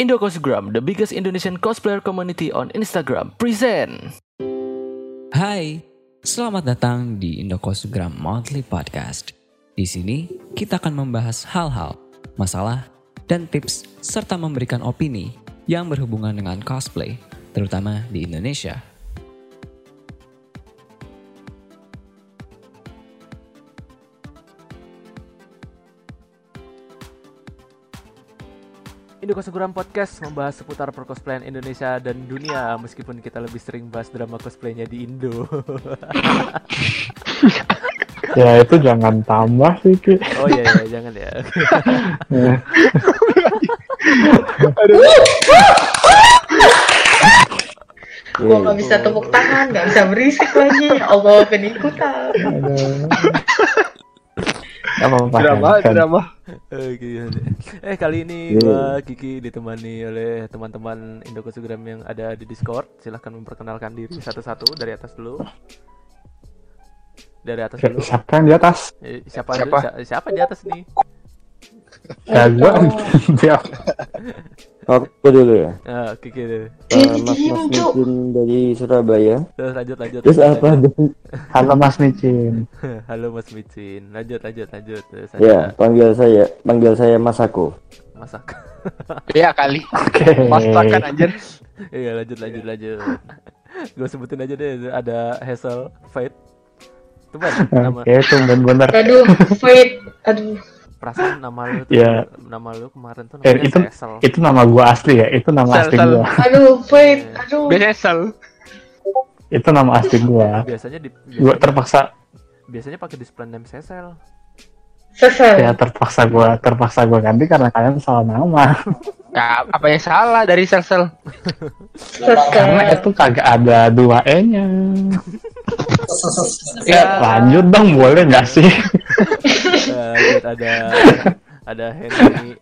Indo Cosgram, the biggest Indonesian cosplayer community on Instagram, present. Hai, selamat datang di Indokosgram Monthly Podcast. Di sini kita akan membahas hal-hal, masalah, dan tips serta memberikan opini yang berhubungan dengan cosplay, terutama di Indonesia. Indo Cosgram Podcast membahas seputar percosplayan Indonesia dan dunia meskipun kita lebih sering bahas drama cosplaynya di Indo. Ya itu jangan tambah sih Ki. oh iya iya jangan ya. Gua nggak bisa tepuk tangan, nggak bisa berisik lagi. Allah, pengen ikutan. Aduh. Gak apa-apa. drama Kan. drama Oke, iya. eh kali ini Iya. gua Kiki ditemani oleh teman-teman Indo Cosgram yang ada di Discord. Silahkan memperkenalkan diri satu-satu dari atas dulu. Dari atas dulu. Siapa yang di atas? Eh, siapa Siapa? si- siapa di atas nih? Ya gua dia Aku dulu ya. Ah, Kiki dulu. Eh, Mas Mas Micin dari Surabaya. Terus lanjut lanjut. Terus lanjut, apa? lanjut. Halo Mas Micin. Halo Mas Micin. Lanjut lanjut lanjut. Terus Ya, panggil saya, panggil saya Mas Aku. masak. iya kali Oke. masakan anjir Iya lanjut lanjut lanjut. Gue sebutin aja deh ada Hazel Fate. Tuh nama Oke, tumben bener. Aduh, wait, aduh. Perasaan nama lu tuh Iya. nama lu kemarin tuh Eh, namanya itu- Hazel. Itu nama gua asli ya. Itu nama Sel, asli sel. gua. Aduh, wait, aduh. biasanya sel Itu nama asli gua. Biasanya di Gua biasanya, terpaksa biasanya pakai display name Hazel. Sesel. ya terpaksa gua terpaksa gua ganti karena kalian salah nama. ya, apa yang salah dari sel sel Karena itu kagak ada dua E-nya. ya Lanjut dong, boleh nggak sih? Eh, lanjut ada ada Henry,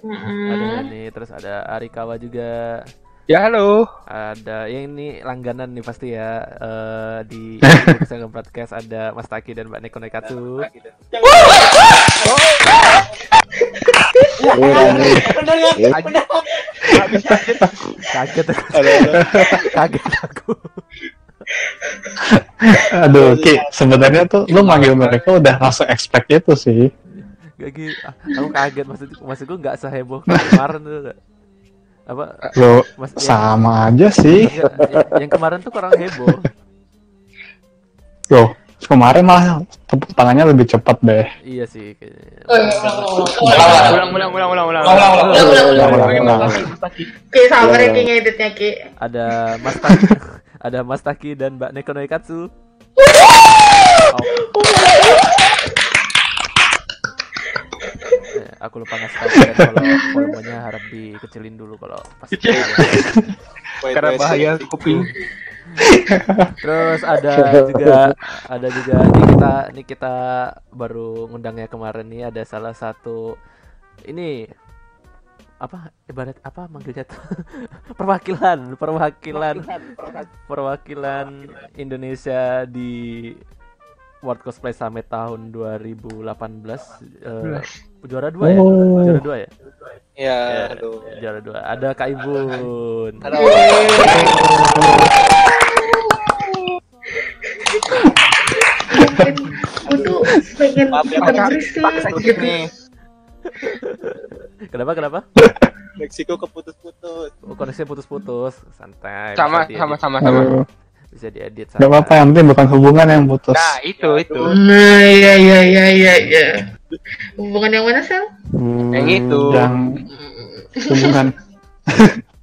ada. Henry, terus ada Arikawa juga. ya halo Ada yang ini langganan nih pasti ya eh, di Instagram podcast ada Mas Taki dan Mbak Neko Nekatsu. Kaget aku. Kaget aku. Aduh, Ki, sebenarnya tuh lu manggil mereka udah langsung expect itu sih. Gak gitu. Aku kaget maksud maksudku nggak seheboh kemarin tuh. Apa Lo Mas yang, sama aja sih. yang, yang kemarin tuh kurang heboh. Loh, kemarin malah tepuk tangannya lebih cepat deh. Iya sih iya. ulang ulang ulang ulang ulang Ulang, ulang, ulang, ulang. ulang. Oke, sabar ya, Ki, ngeditnya, Ki. Ada Mas Taki, ada Mas Taki dan Mbak Neko Nekatsu. Oh. Eh, aku lupa ngasih tahu kalian kalau volumenya harap dikecilin dulu kalau pas karena bahaya kuping Terus ada juga ada juga ini kita ini kita baru ngundangnya kemarin nih ada salah satu ini apa ibarat apa manggilnya tuh? Perwakilan perwakilan perwakilan Indonesia di World Cosplay Summit tahun 2018 eh, juara dua ya? Oh. juara dua ya ya Ya, juara dua. Ada Kak Ibun Pengen, gue tuh. Pengen gitu. kenapa kenapa? Meksiko keputus-putus. Oh, koneksinya putus-putus. Santai sama bisa diedit. sama sama sama. Aduh, bisa diedit Gak apa-apa, yang penting bukan hubungan yang putus. nah itu itu. Nah, iya, iya, iya, iya, iya. Hubungan yang mana, Sel? Hmm, yang itu Yang hubungan.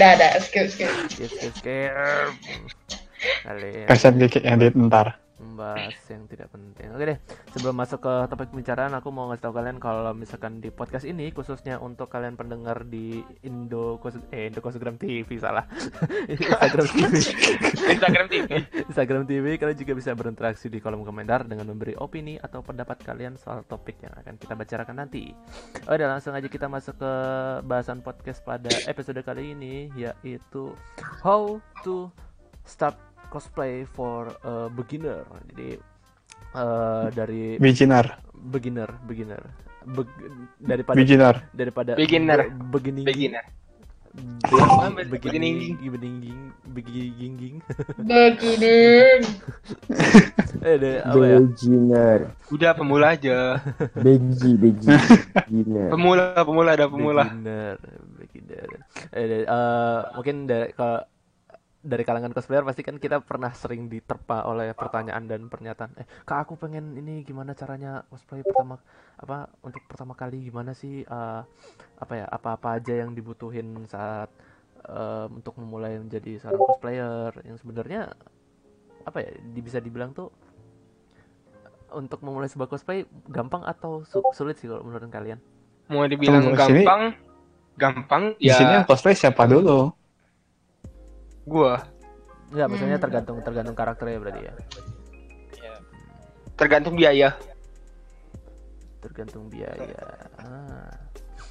Dah, dah, skip, skip. skip skip skip Kasian Kiki edit ntar. Membahas yang tidak penting. Oke deh sebelum masuk ke topik pembicaraan aku mau ngasih tahu kalian kalau misalkan di podcast ini khususnya untuk kalian pendengar di Indo eh Indo Kosgram TV salah. Instagram TV Instagram TV Instagram TV kalian juga bisa berinteraksi di kolom komentar dengan memberi opini atau pendapat kalian soal topik yang akan kita bicarakan nanti. Oke, langsung aja kita masuk ke bahasan podcast pada episode kali ini yaitu how to start cosplay for a beginner. Jadi eh, dari Bijinar. beginner, beginner. Beg- daripada Beginner. daripada Beginner. be- beginning Beginner. Be- Beginning. beginning beginning Begini. eh ya Beginner. Udah pemula aja. Begi, begi. Beginner. Pemula, pemula ada pemula. beginner beginner eh, eh, mungkin dari ke dari kalangan cosplayer pasti kan kita pernah sering diterpa oleh pertanyaan dan pernyataan eh kak aku pengen ini gimana caranya cosplay pertama apa untuk pertama kali gimana sih eh, apa ya apa-apa aja yang dibutuhin saat eh, untuk memulai menjadi seorang cosplayer yang sebenarnya apa ya di- bisa dibilang tuh untuk memulai sebuah cosplay gampang atau su- sulit sih kalau menurut kalian Mau dibilang sini- gampang, gampang Di sini yang ya cosplay siapa dulu? Gua. Enggak, maksudnya Hmm. tergantung tergantung karakternya berarti ya. Tergantung biaya. Tergantung biaya. Ah.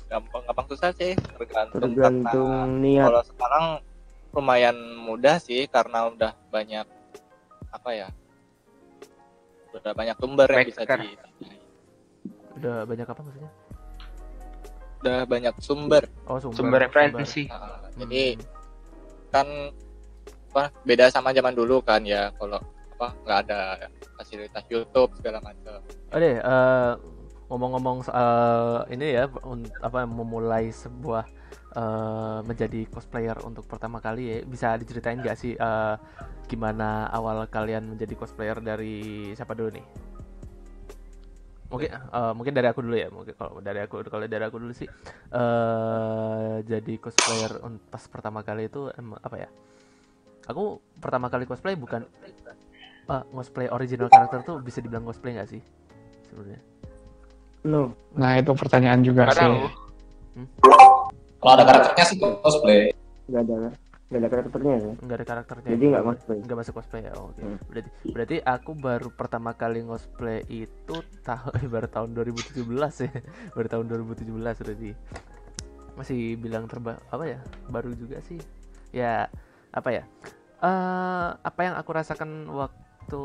gampang gampang susah sih tergantung, Tergantung karena niat. kalau sekarang lumayan mudah sih karena udah banyak apa ya udah banyak sumber yang bisa di Udah banyak apa maksudnya? udah banyak sumber Oh, sumber. Sumber referensi. Nah, Hmm. jadi kan apa beda sama zaman dulu kan ya kalau apa nggak ada fasilitas YouTube segala macam Oh deh, eh, ngomong-ngomong soal ini ya, apa memulai sebuah eh, menjadi cosplayer untuk pertama kali ya, bisa diceritain nggak sih eh, gimana awal kalian menjadi cosplayer dari siapa dulu nih? Mungkin eh, mungkin dari aku dulu ya, mungkin kalau dari aku kalau dari aku dulu sih eh jadi cosplayer pas pertama kali itu apa ya? Aku pertama kali cosplay bukan eh cosplay original karakter tuh bisa dibilang cosplay nggak sih sebenarnya? No. Nah itu pertanyaan juga Nggak sih. tahu. Kalau ada karakternya sih cosplay. Gak ada, gak ada karakternya ya. nggak ada karakternya Jadi nggak cosplay. nggak masuk cosplay ya oh, oke Hmm. berarti berarti aku baru pertama kali cosplay itu tahun baru tahun 2017 ya baru tahun 2017 berarti masih bilang terba apa ya baru juga sih ya apa ya eh apa yang aku rasakan waktu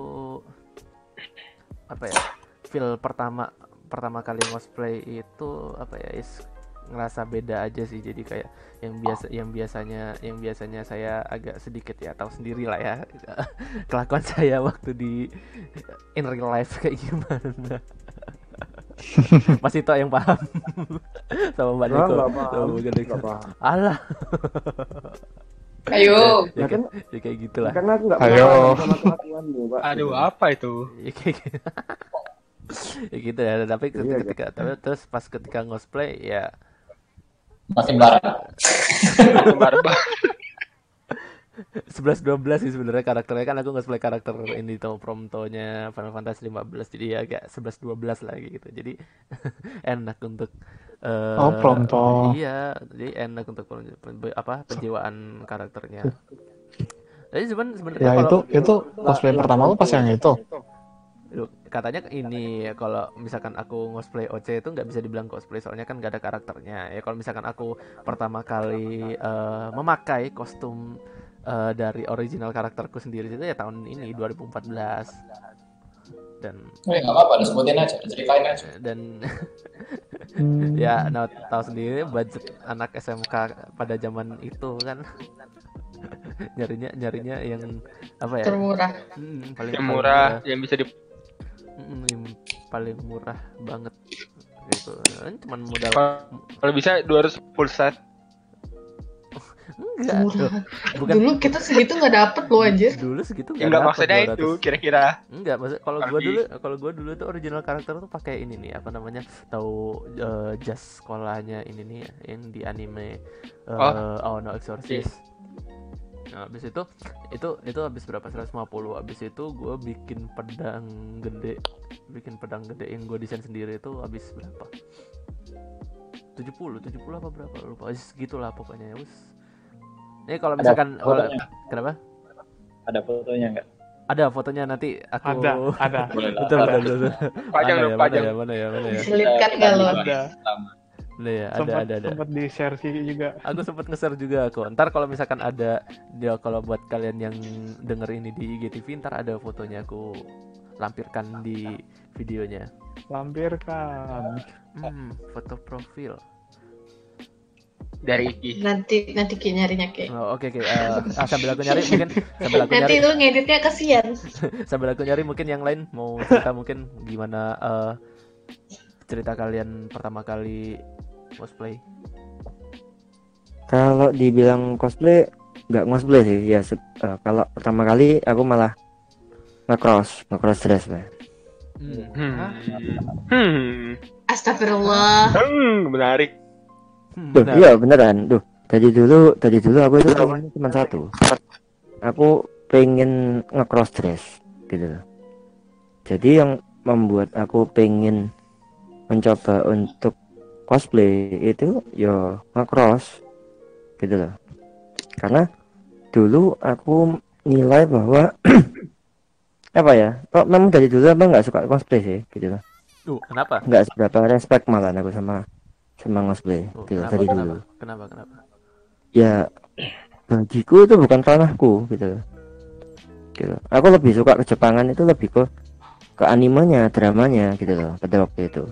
apa ya feel pertama pertama kali cosplay itu apa ya is ngerasa beda aja sih. Jadi kayak yang biasa yang biasanya yang biasanya saya agak sedikit ya tahu sendiri lah ya. Kelakuan saya waktu di in real life kayak gimana. Masih tau yang paham. Sama mbak Niko. sama mbak Niko. Alah Ayo. ya, Ya kan, kayak, ya kayak gitulah karena aku nggak Ayo. sama kelakuanmu, Pak. Aduh, apa itu? ya kayak gitu. ya gitu ya tapi Iya, ketika tapi terus pas ketika cosplay ya Masih melarang. Barba. 11 12 sih sebenarnya karakternya kan aku cosplay karakter ini tuh promtonya Final Fantasy 15 jadi ya agak 11 12 lagi gitu. Jadi enak untuk eh, Oh, Prompto. Iya, jadi enak untuk pen- apa penjiwaan karakternya. Jadi sebenarnya sebenarnya Ya kalau itu itu cosplay pertama lu pas yang itu. Loh, katanya ini kalau misalkan aku cosplay OC itu nggak bisa dibilang cosplay soalnya kan nggak ada karakternya ya kalau misalkan aku pertama kali eh, memakai kostum eh, dari original karakterku sendiri itu ya tahun ini 2014 dan Oh, ya nggak apa-apa, disebutin aja, ceritain aja. dan Hmm. ya nah, tahu sendiri budget anak SMK pada zaman itu kan nyarinya nyarinya yang apa ya Termurah. Hmm, paling Yang paling murah, yang bisa di Mm, yang paling murah banget gitu cuman modal kalau bisa 200 full set. Enggak. Bukan. Dulu kita segitu nggak dapet loh anjir. dulu segitu Ya enggak dapet maksudnya 200. itu kira-kira. enggak maksud kalau gua dulu kalau gua dulu tuh original karakter tuh pakai ini nih apa namanya tahu eh, jas sekolahnya ini nih yang di anime eh, Oh. oh no exorcist. Nah, habis itu itu itu habis berapa? 150 habis itu gua bikin pedang gede bikin pedang gede yang gua desain sendiri itu habis berapa? 70 70 apa berapa? Lupa. Segitulah pokoknya wis ini kalau Ada misalkan kalau fotonya? kenapa Ada fotonya nggak? ada fotonya nanti aku Ada, ada. Betul betul betul, betul. Pajang mana dong, ya, pajang. mana ya mana ya mana ya Selitkan nggak lo? Ada. Ada ya ada ada ada sempat di share sih juga. aku sempat nge-share juga aku ntar kalau misalkan ada dia kalau buat kalian yang denger ini di IGTV ntar ada fotonya aku lampirkan di videonya Lampirkan. Hmm, foto profil. Dari Iki. Nanti nanti Ki nyarinya Ki. Oh, oke oke. Eh, ah, sambil aku nyari mungkin sambil aku nyari Nanti lu ngeditnya kesian. sambil aku nyari mungkin yang lain mau cerita mungkin gimana eh, cerita kalian pertama kali cosplay. Kalau dibilang cosplay, nggak cosplay sih. Ya eh, kalau pertama kali aku malah nge-cross, nge-cross dress lah. Hmm. Hmm. Hmm. Astagfirullah. Hmm, menarik. Hmm, Duh, iya beneran. Duh, tadi dulu, tadi dulu aku itu cuma satu. Aku pengen nge-cross dress gitu loh. Jadi yang membuat aku pengen mencoba untuk cosplay itu ya nge-cross gitu loh. Karena dulu aku nilai bahwa apa ya? Kok memang dari dulu emang nggak suka cosplay sih gitu loh. Duh, kenapa? Nggak seberapa respect malah aku sama sama cosplay Oh, gitu kenapa, dari kenapa? dulu Kenapa? Kenapa? ya bagiku itu bukan ranahku gitu gitu aku lebih suka ke Jepangan itu lebih ke ke animenya dramanya gitu loh pada waktu itu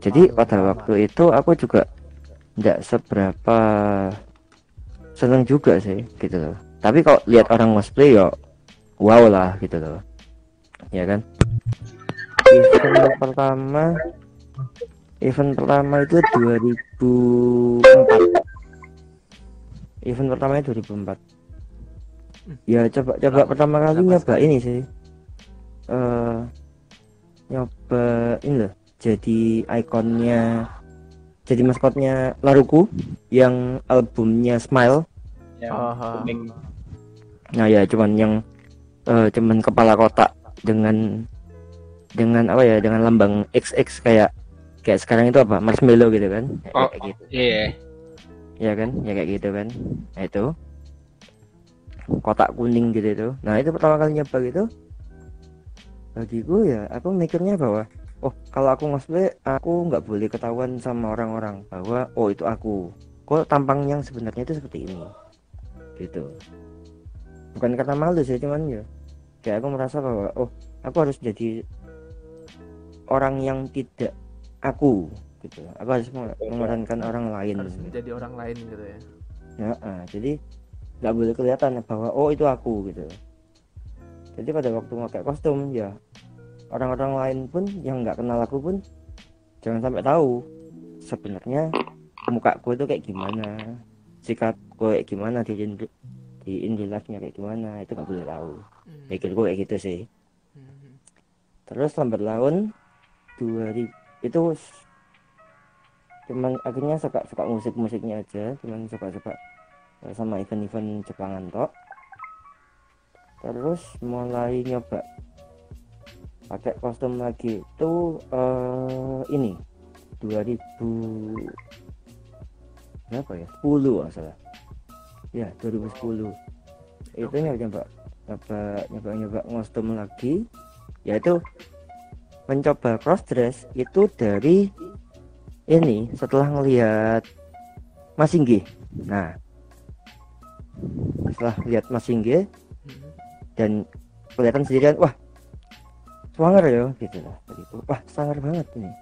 jadi Oh, pada drama. waktu itu aku juga tidak seberapa seneng juga sih gitu loh tapi kalau lihat orang cosplay ya wow lah gitu loh ya kan event pertama event pertama itu 2004 event pertamanya 2004 ya coba coba Lama. pertama kali nyoba ini sih. Eh nyoba ini loh jadi ikonnya jadi maskotnya Laruku yang albumnya Smile. Yang Oh, kuning. nah ya cuman yang eh, cuman kepala kotak dengan dengan apa ya dengan lambang XX kayak kayak sekarang itu apa? Marshmallow gitu kan? Oh. kayak gitu. Iya. ya kan? Ya kayak gitu kan. Nah itu. Kotak kuning gitu itu. Nah itu pertama kali nyoba gitu. Bagiku ya aku mikirnya bahwa oh kalau aku cosplay aku nggak boleh ketahuan sama orang-orang. Bahwa oh itu aku. Kok tampang yang sebenarnya itu seperti ini? Gitu. Bukan karena malu sih cuman ya kayak aku merasa bahwa oh aku harus jadi orang yang tidak aku gitu aku harus meng- memerankan orang lain Harus menjadi orang lain gitu ya. Ya, ah, jadi nggak boleh kelihatan bahwa oh itu aku gitu. Jadi pada waktu pakai kostum ya orang-orang lain pun yang nggak kenal aku pun jangan sampai tahu sebenarnya mukaku itu kayak gimana, sikapku kayak gimana di di life-nya kayak gimana itu nggak boleh tahu. Hmm. Pikirku kayak gitu sih. Hmm. Terus lambat laun 2000 itu cuman akhirnya suka suka musik musiknya aja cuman suka suka eh, sama event-event Jepangan tok. Terus mulai nyoba pakai kostum lagi itu eh, ini 2000 berapa ya? 10 nggak salah. Ya 2010 itu nyoba nyoba nyoba nyoba nyoba kostum lagi. Yaitu mencoba cross dress itu dari ini setelah ngelihat Mas Inggi. Nah, setelah lihat Mas Inggi dan kelihatan sendirian, wah swanger ya, gitu lah. Begitu. Wah sangar banget ini,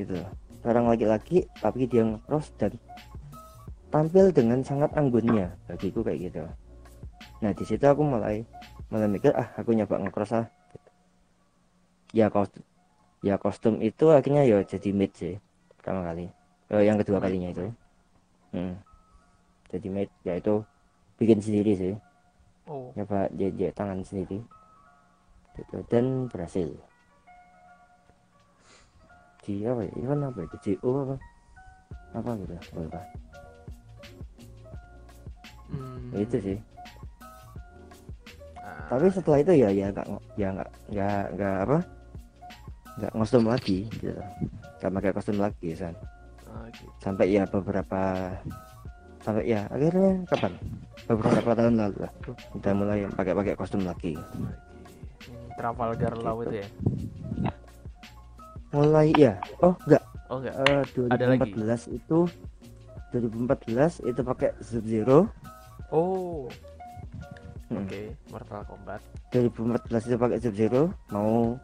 gitu lah. Seorang laki-laki tapi dia nge-cross dan tampil dengan sangat anggunnya, bagiku kayak gitu. Nah di situ aku mulai mulai mikir, ah aku nyoba nge-cross ah. Ya kostum, ya kostum itu akhirnya ya jadi mid sih pertama kali. Eh, yang kedua kalinya itu. Hmm. Jadi mid ya itu bikin sendiri sih. Oh, nyoba jajak tangan sendiri. Gitu dan berhasil. Di apa ya? Event apa itu JO apa? Apa gitu apa, apa. hmm. Ya, itu sih. Ah, tapi setelah itu ya ya nggak ya nggak nggak nggak apa nggak kostum lagi gitu nggak pakai kostum lagi san oh, gitu. sampai ya beberapa sampai ya akhirnya kapan beberapa tahun lalu lah udah mulai pakai-pakai kostum lagi Trafalgar Law itu ya? mulai ya oh enggak Oh enggak. Eh, Ada lagi? 2014 itu 2014 itu pakai Sub Zero Oh. Hmm. Oke, Mortal Kombat. 2014 itu pakai Sub Zero mau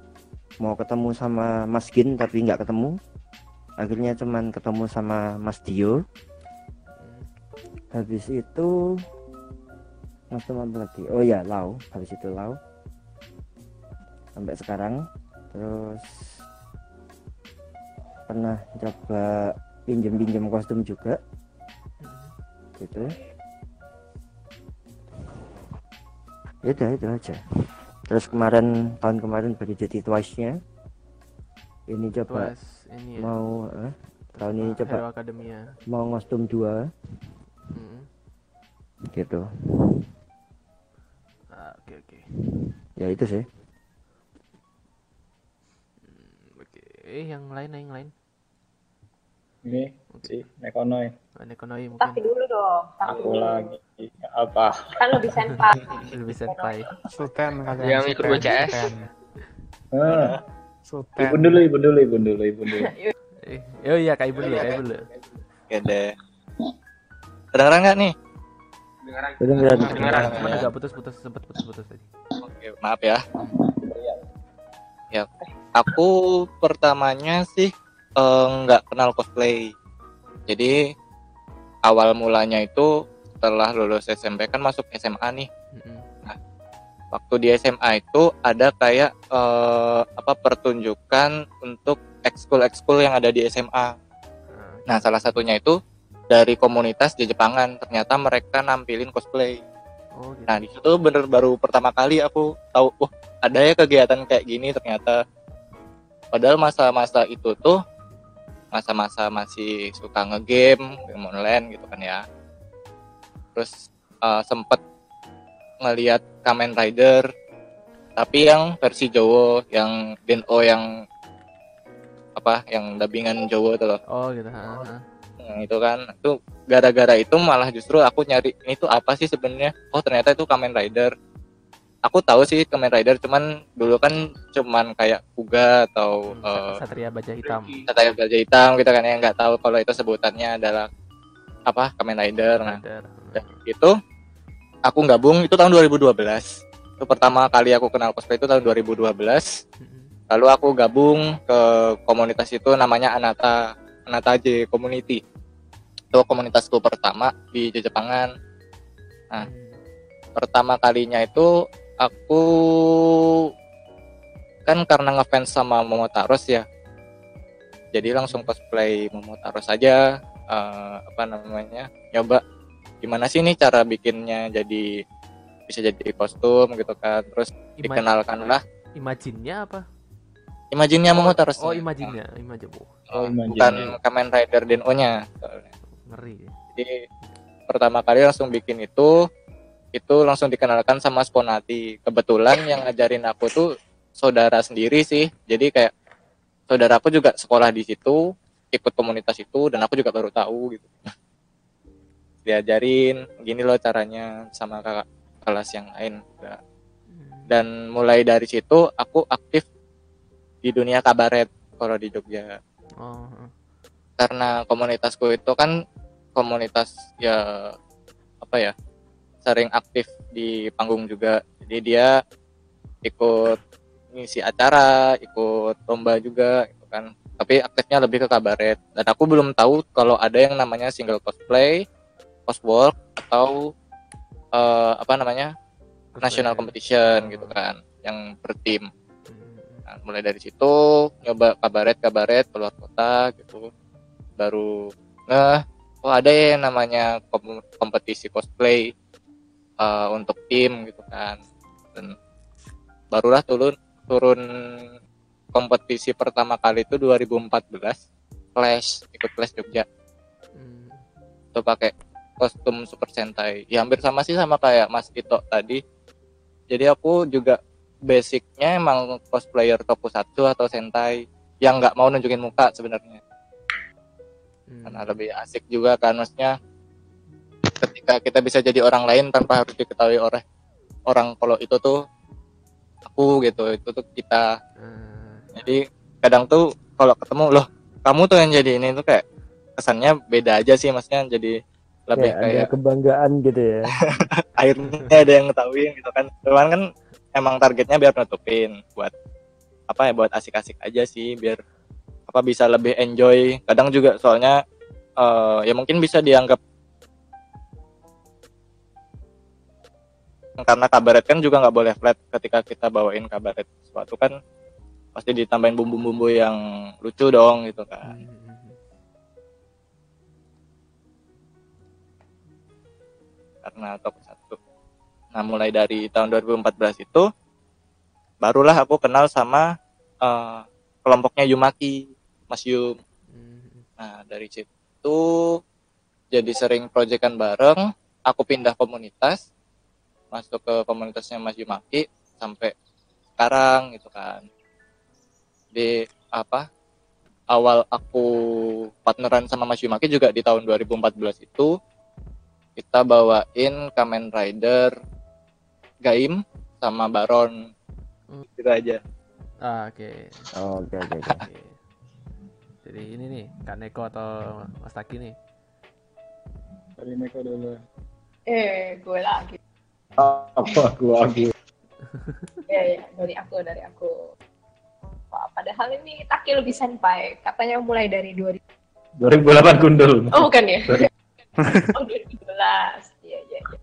mau ketemu sama Mas Gin tapi nggak ketemu. Akhirnya cuman ketemu sama Mas Dio. Habis itu Mas teman lagi? Oh ya Lau. Habis itu Lau. Sampai sekarang. Terus pernah coba pinjem-pinjem kostum juga. Gitu. Ya udah itu aja terus kemarin tahun kemarin baru jadi twice nya ini coba Tuas ini ya. mau eh, tahun ini coba Hero Academia. mau kostum dua Mm. gitu Ah, Oke oke. ya itu sih Oke, eh yang lain yang lain. Ini si Nekonoi. Oh, Nekonoi Tapi mungkin dulu dong. Tapi Aku dulu. lagi apa? Kan lebih senpai. lebih senpai. Sultan kalian. Yang ikut BCS. Ah, Sultan. ibu dulu, ibu dulu, ibu dulu, ibu dulu. Eh, oh iya kak ibu dulu, kak ibu dulu. Oke deh. Kedengeran nggak nih? kedengeran Kedengeran. Cuman agak putus-putus sempat putus-putus tadi. Oke, maaf ya. Ya, aku pertamanya sih eh, nggak kenal cosplay. Jadi awal mulanya itu setelah lulus SMP kan masuk SMA nih. Mm-mm. Waktu di SMA itu ada kayak eh, apa pertunjukan untuk ekskul-ekskul yang ada di SMA. Ah, Nah, salah satunya itu dari komunitas di Jepangan. Ternyata mereka nampilin cosplay. Oh gitu. Nah, di situ bener baru pertama kali aku tahu, wah, ada ya kegiatan kayak gini ternyata. Padahal masa-masa itu tuh masa-masa masih suka ngegame, game online gitu kan ya. Terus eh, sempet ngelihat Kamen Rider tapi yang versi Jowo yang Deno yang apa yang dubbingan Jowo tuh loh. Oh gitu. ha, ha. Nah, itu kan itu gara-gara itu malah justru aku nyari ini tuh apa sih sebenarnya oh ternyata itu Kamen Rider aku tahu sih Kamen Rider cuman dulu kan cuman kayak Kuga atau Hmm, eh, Sa- Satria Baja Hitam. Satria Baja Hitam gitu kan ya nggak tahu kalau itu sebutannya adalah apa Kamen Rider nah Rider. dan itu aku gabung itu tahun 2012 itu pertama kali aku kenal cosplay itu tahun 2012 Mm-mm. lalu aku gabung ke komunitas itu namanya Anata Anata J Community itu komunitasku pertama di Jepangan Nah. Hmm. pertama kalinya itu aku kan karena ngefans sama Momotaros ya. Jadi langsung cosplay Momotaros aja. Eh, apa namanya nyoba gimana sih nih cara bikinnya jadi bisa jadi kostum gitu kan. Terus Ima- dikenalkan lah. Imagine-nya apa? Imajinnya Momotaros Oh, Imagine-nya, Imagine. Oh, Oh, bukan Imagine. Kamen Rider Deno nya ngeri. jadi pertama kali langsung bikin itu itu langsung dikenalkan sama Sponati. Kebetulan yang ngajarin aku tuh saudara sendiri sih. Jadi kayak saudaraku juga sekolah di situ ikut komunitas itu dan aku juga baru tahu gitu. Diajarin gini loh caranya sama kakak kelas yang lain. Dan mulai dari situ aku aktif di dunia kabaret kalau di Jogja. Oh, karena komunitasku itu kan komunitas ya apa ya sering aktif di panggung juga. Jadi dia ikut ngisi acara ikut lomba juga gitu kan. Tapi aktifnya lebih ke kabaret. Dan aku belum tahu kalau ada yang namanya single cosplay coswork atau eh, apa namanya national competition gitu kan yang per tim. Nah, mulai dari situ nyoba kabaret kabaret keluar kota gitu. Baru nah oh ada ya yang namanya kom- kompetisi cosplay eh, untuk tim gitu kan. Dan barulah turun turun kompetisi pertama kali itu 2014 Clash ikut Clash Jogja. Hmm. itu pakai kostum Super Sentai. Ya hampir sama sih sama kayak Mas Ito tadi. Jadi aku juga basicnya emang cosplayer tokusatsu atau sentai yang nggak mau nunjukin muka sebenarnya. Hmm. karena lebih asik juga kan maksudnya ketika kita bisa jadi orang lain tanpa harus diketahui oleh orang kalau itu tuh aku gitu itu tuh kita. Hmm. jadi kadang tuh kalau ketemu loh kamu tuh yang jadi ini tuh kayak kesannya beda aja sih maksudnya jadi lebih Kayak ada kayak kebanggaan gitu ya. Akhirnya ada yang ngetahuin gitu kan. Cuman kan emang targetnya biar nutupin buat apa ya buat asik-asik aja sih biar apa bisa lebih enjoy. Kadang juga soalnya eh, ya mungkin bisa dianggap karena kabaret kan juga nggak boleh flat ketika kita bawain kabaret sesuatu kan pasti ditambahin bumbu-bumbu yang lucu dong gitu kan. Karena top satu. Nah mulai dari tahun 2014 itu barulah aku kenal sama eh, kelompoknya Yumaki Mas Yum nah dari situ jadi sering proyekan bareng. Aku pindah komunitas masuk ke komunitasnya Mas Yumaki sampai sekarang gitu kan di apa awal aku partneran sama Mas Yumaki juga di tahun 2014 itu kita bawain Kamen Rider Gaim sama Baron gitu aja Ah, oke. Oh, Oke oke oke. Oke. Jadi ini nih, Kak Neko atau Mas Taki nih. Dari Neko dulu. Eh, gue lagi. Apa gua lagi? Ya, ya, dari aku, dari aku. Wah, padahal ini Taki lebih senpai. Katanya mulai dari 2000. 2008 gundul. Oh, bukan ya? oh, 2012. Iya, iya, iya.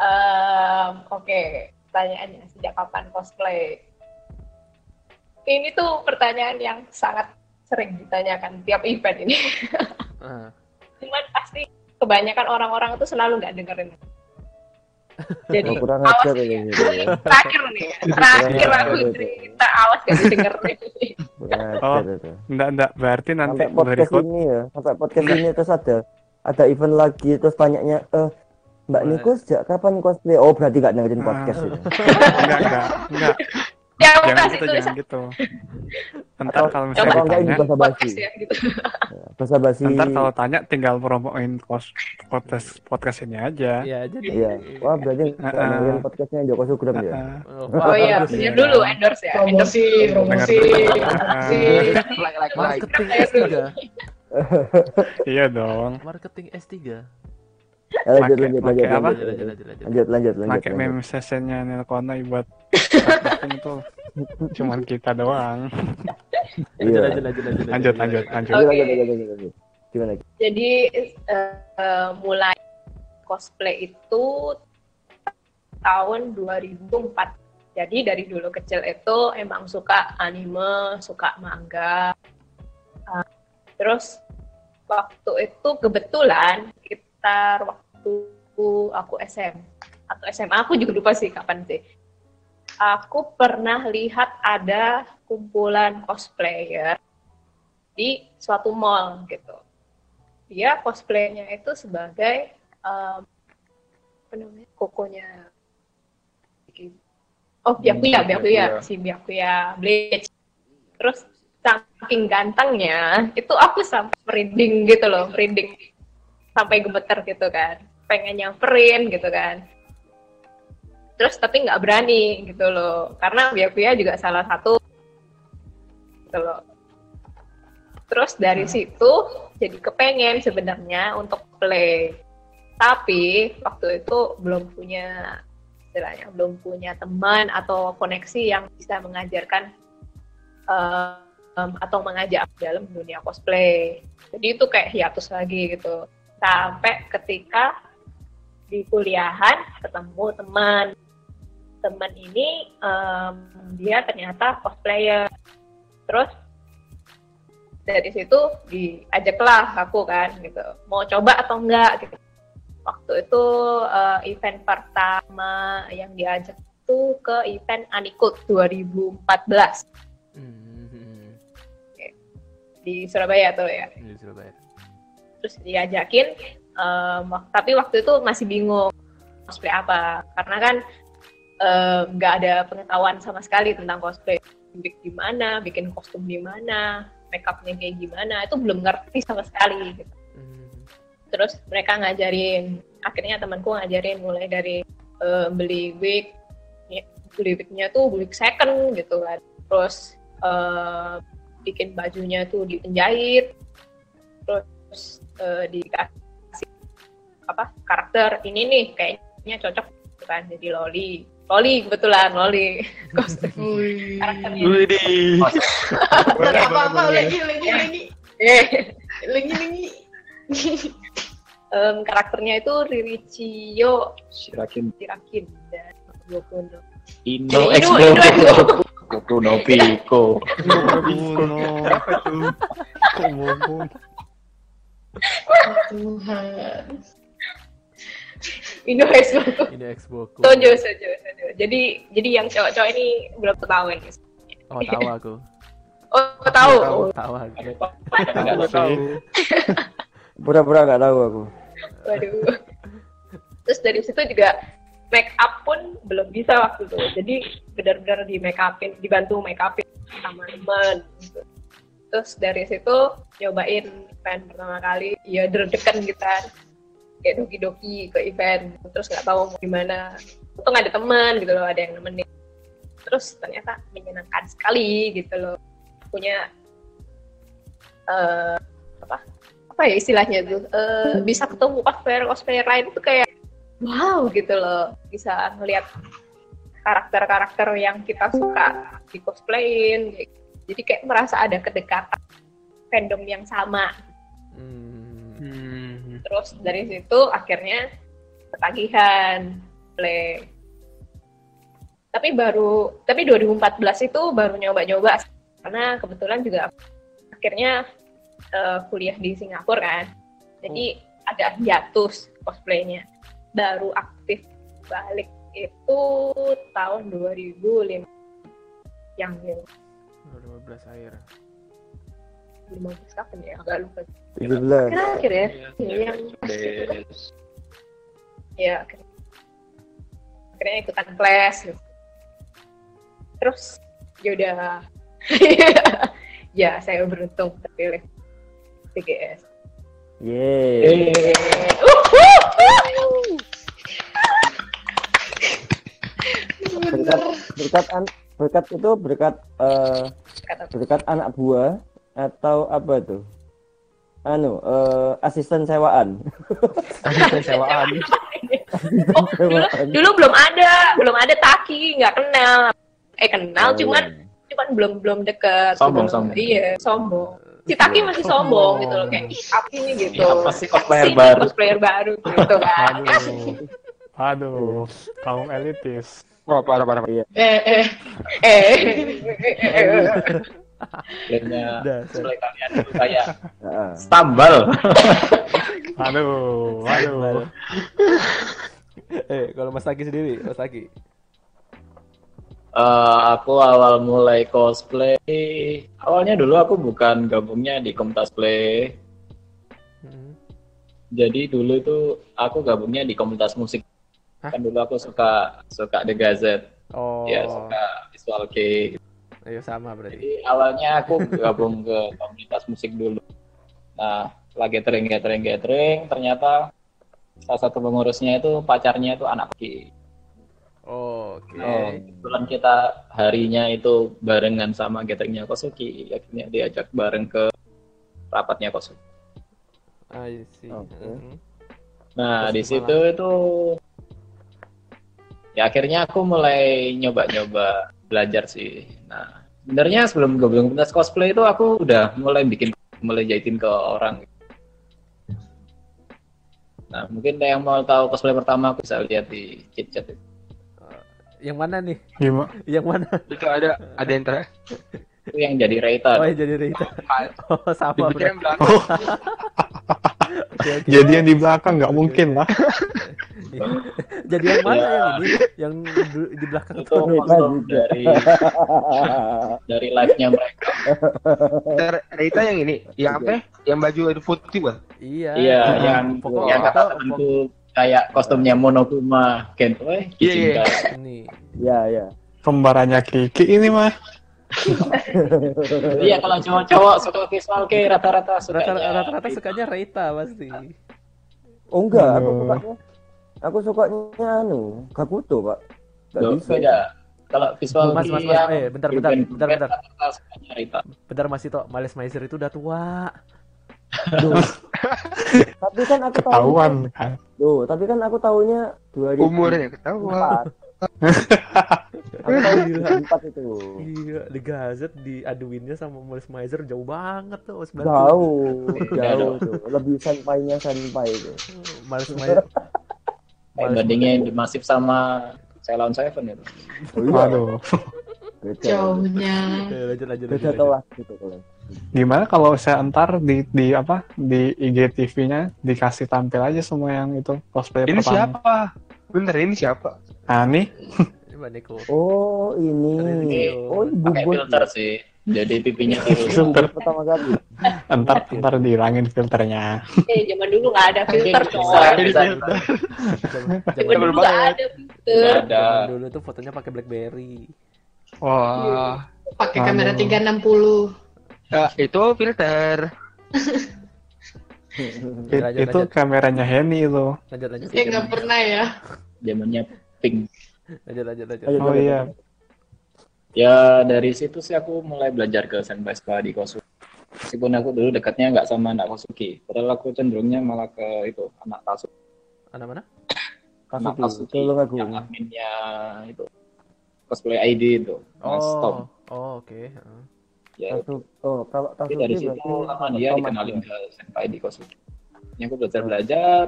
Em, Oke, pertanyaannya sejak kapan cosplay? Ini tuh pertanyaan yang sangat sering ditanyakan tiap event ini. Ah. Cuman pasti kebanyakan orang-orang itu selalu nggak dengerin. Jadi Oh, kurang awas ajar ya. ya gitu ya. Terakhir nih, ya. terakhir aku cerita awas gak. Kurang Oh, itu. enggak enggak berarti nanti Sampai podcast berikut ini ya, sampai podcast ini terus ada ada event lagi terus tanyanya eh Mbak Niko sejak kapan cosplay? Oh berarti nggak dengerin podcast itu. enggak enggak enggak. Ya Jangan udah gitu, itu jangan gitu. Ntar kalau misalnya ini ditanya, bahasa basi. ya gitu. Bahasa basi. ntar kalau tanya tinggal promoin podcast podcast ini aja. Iya, jadi Iya. Wah berarti Heeh. dengerin podcastnya Joko Sugeng ya. Heeh. Oh iya, ya. dulu endorse ya. Promosi, promosi, promosi. Marketing S3. Iya dong. Marketing S3. Ya, lanjut lanjut lanjut apa? lanjut Lanjut, lanjut lanjut, lanjut. lanjut lanjut lanjut. Pakai lanjut. sessionnya Nelkonai buat marketing itu cuman kita doang. Iya. Lanjut, lanjut, lanjut, Lanjut lanjut lanjut. Lanjut, Oke. lanjut, lanjut, lanjut, lanjut. Gimana? Jadi eh, mulai cosplay itu tahun 2004. Jadi dari dulu kecil itu emang suka anime, suka manga. Eh, terus waktu itu kebetulan sekitar waktu aku SM atau SMA aku juga lupa sih kapan sih. Aku pernah lihat ada kumpulan cosplayer di suatu mall gitu. Dia cosplaynya itu sebagai um, apa namanya kokonya. Oh Byakuya Byakuya si Byakuya Bleach. Terus saking gantengnya itu aku sampai merinding gitu loh merinding sampai gemeter gitu kan. Pengen nyamperin gitu kan. Terus tapi nggak berani gitu loh. Karena Byakuya juga salah satu gitu loh. Terus dari situ jadi kepengen sebenarnya untuk play. Tapi waktu itu belum punya istilahnya belum punya teman atau koneksi yang bisa mengajarkan um, atau mengajak dalam dunia cosplay. Jadi itu kayak hiatus lagi gitu sampai ketika di kuliahan ketemu teman. Teman ini um, dia ternyata cosplayer. Terus dari situ diajaklah aku kan gitu. Mau coba atau enggak gitu. Waktu itu uh, event pertama yang diajak itu ke event Anikut 2014 Hmm, di Surabaya tuh ya. Di Surabaya. Terus diajakin um, tapi waktu itu masih bingung cosplay apa. Karena kan um, nggak ada pengetahuan sama sekali tentang cosplay. Bikin gimana bikin kostum di mana make upnya kayak gimana itu belum ngerti sama sekali gitu. terus mereka ngajarin akhirnya temanku ngajarin mulai dari um, beli wig ya, beli wignya tuh wig second gitu kan. Terus um, bikin bajunya tuh dipenjahit terus eh, dikasih apa karakter ini nih kayaknya cocok gitu kan jadi loli. Loli kebetulan Loli. Kostum karakternya. Gak apa-apa lagi lagi lagi eh. Lagi lagi. em, karakternya itu Riri Chiyo Shirakin Shirakin dan Boku no Indo Indo, Expo Indo, Indo. Boku no Pico Tuhan. Indo X Boku Ini Xbox. Sojo Sojo Sojo jadi jadi yang cowok-cowok ini belum ketahuan Oh, tahu aku. oh tahu Tahu. Oh, Tahu aku. Tahu sih. Pura-pura nggak tahu aku. waduh terus dari situ juga make up pun belum bisa waktu itu jadi benar-benar di make upin dibantu make upin sama teman gitu. Terus dari situ nyobain event pertama kali. Ya deg-degan gitu kan. Kayak doki-doki ke event. Terus nggak tahu mau gimana. Untung ada teman gitu loh ada yang nemenin. Terus ternyata menyenangkan sekali gitu loh. Punya eh apa? Apa ya istilahnya tuh? Eh, bisa ketemu cosplayer cosplayer lain itu kayak wow gitu loh. Bisa ngelihat karakter-karakter yang kita suka di cosplayin jadi kayak merasa ada kedekatan fandom yang sama. Hmm. Terus dari situ akhirnya ketagihan play. Tapi baru tapi 2014 itu baru nyoba-nyoba karena kebetulan juga akhirnya eh, kuliah di Singapura kan. Jadi agak hiatus cosplaynya. Baru aktif balik itu tahun 2005 yang 2015 akhir. 15 kapan ya agak lupa 17. akhir ya Iya, yang pas itu kan. ya akhirnya, akhirnya ikutan kelas gitu. terus ya udah ya saya beruntung terpilih TGS Yeay. Berkat berkat an, berkat itu berkat eh Kata berkat anak buah atau apa tuh? Anu, eh asisten sewaan. Asisten sewaan. oh, dulu, dulu belum ada belum ada Taki nggak kenal eh kenal Oh, cuman iya. cuman belum belum deket Sombong, sombong. iya sombong si Taki masih sombong gitu loh kayak ih apa ini gitu Ini apa sih cosplayer Si, baru? cosplayer baru gitu kan Aduh. Aduh. Kaum elitis. Wah, parah, parah. Iya. Eh eh eh eh, cosplay kalian itu kayak Heeh. stambal Aduh. Aduh. eh, kalau Mas Taki sendiri, Mas Taki. Eh, aku awal mulai cosplay awalnya dulu aku bukan gabungnya di komunitas play Hmm. jadi dulu itu aku gabungnya di komunitas musik Hah? kan dulu aku suka suka The Gazette Oh, ya suka visual kei ayo sama berarti. jadi awalnya aku gabung ke komunitas musik dulu nah setelah gathering gathering gathering ternyata salah satu pengurusnya itu pacarnya itu anak Ki. Oke. Oh, kebetulan kita harinya itu barengan sama gatheringnya Kosuki akhirnya diajak bareng ke rapatnya Kosuki I see. Oke. Mhm. nah Terus di situ itu ya akhirnya aku mulai nyoba-nyoba belajar sih nah sebenarnya sebelum gabung komunitas cosplay itu aku udah mulai bikin mulai jahitin ke orang nah mungkin yang mau tahu cosplay pertama aku bisa lihat di chit chat itu. Yang mana nih? Gimana? Yang mana? Itu ada ada yang terakhir. itu yang jadi Reita Oh, yang jadi Rita. Oh, sama Dipikir berarti. yang belakang. Oh, Oke, oke. jadi yang di belakang nggak mungkin lah. Jadi yang mana Ya. yang ini? Yang di, di belakang itu dari dari live-nya mereka Rita yang ini, yang apa? ya? Yang baju itu putih, Bang. Iya. Iya, yang pokok- yang kata temanku kayak kostumnya Monokuma Gento eh Iya, iya. Kijinka. ini. Ya, ya. Kembarannya Kiki ini mah. Iya, kalau cowok-cowok suka visual kayak rata-rata suka Rata- Rata-rata sukanya Reita pasti. Oh enggak, aku sukanya aku sukanya anu, Gakuto, Pak. Enggak Loh, bisa. beda. Kalau visual Mas, mas, mas, yang eh, bentar, bentar, bentar, bentar. Rita. Bentar Mas Ito, Males Maizer itu udah tua. Tapi kan aku tahu Ketahuan kan. Loh, tapi kan aku tahunya 2004. Umurnya ketahuan. Atau Gila. empat itu. Iya, di Gazet di aduinnya sama Miles Mizer jauh banget tuh. Mas. Jauh, jauh tuh. Lebih senpai-nya senpai itu. Miles Mizer. Kayak bandingnya di Masif sama Ceylon Seven itu. Oh, iya. Waduh. Jauhnya. Eh, lanjut lanjut Beda kelas gitu kalau. Gimana kalau saya entar di di apa di IGTV-nya dikasih tampil aja semua yang itu cosplay Ini pertama. siapa? Bener ini siapa? Nih Coba Niko. Oh, ini. Review. Oh, ibu Pakai filter sih. Jadi pipinya biru. filter Pertama kali. entar entar dihilangin filternya. Eh, zaman dulu nggak ada filter Bisa, coy. bisa. Zaman dulu nggak ada filter. Zaman dulu tuh fotonya pakai BlackBerry. Wah. Pakai kamera 360. Ya, itu filter. It- Lanjut, itu lanjut. kameranya Henny itu. Lanjut lanjut. Ya nggak pernah ya. Zamannya pink. Lanjut lanjut lanjut. Oh iya. Ya dari situ sih aku mulai belajar ke senpai spa di Kosuki. Meskipun aku dulu dekatnya nggak sama anak Kosuki. Padahal aku cenderungnya malah ke itu anak Tasu. Anak mana? Anak Kasuki, tolong aku. yang adminnya itu cosplay ID itu. Mas Tom. Oh, oh oke. Heeh. Ya, Tasu- Oh, kalau tapi Tasuki dari situ sama dia Thomas dikenalin ya? ke senpai di Kosuki. Ini aku belajar belajar.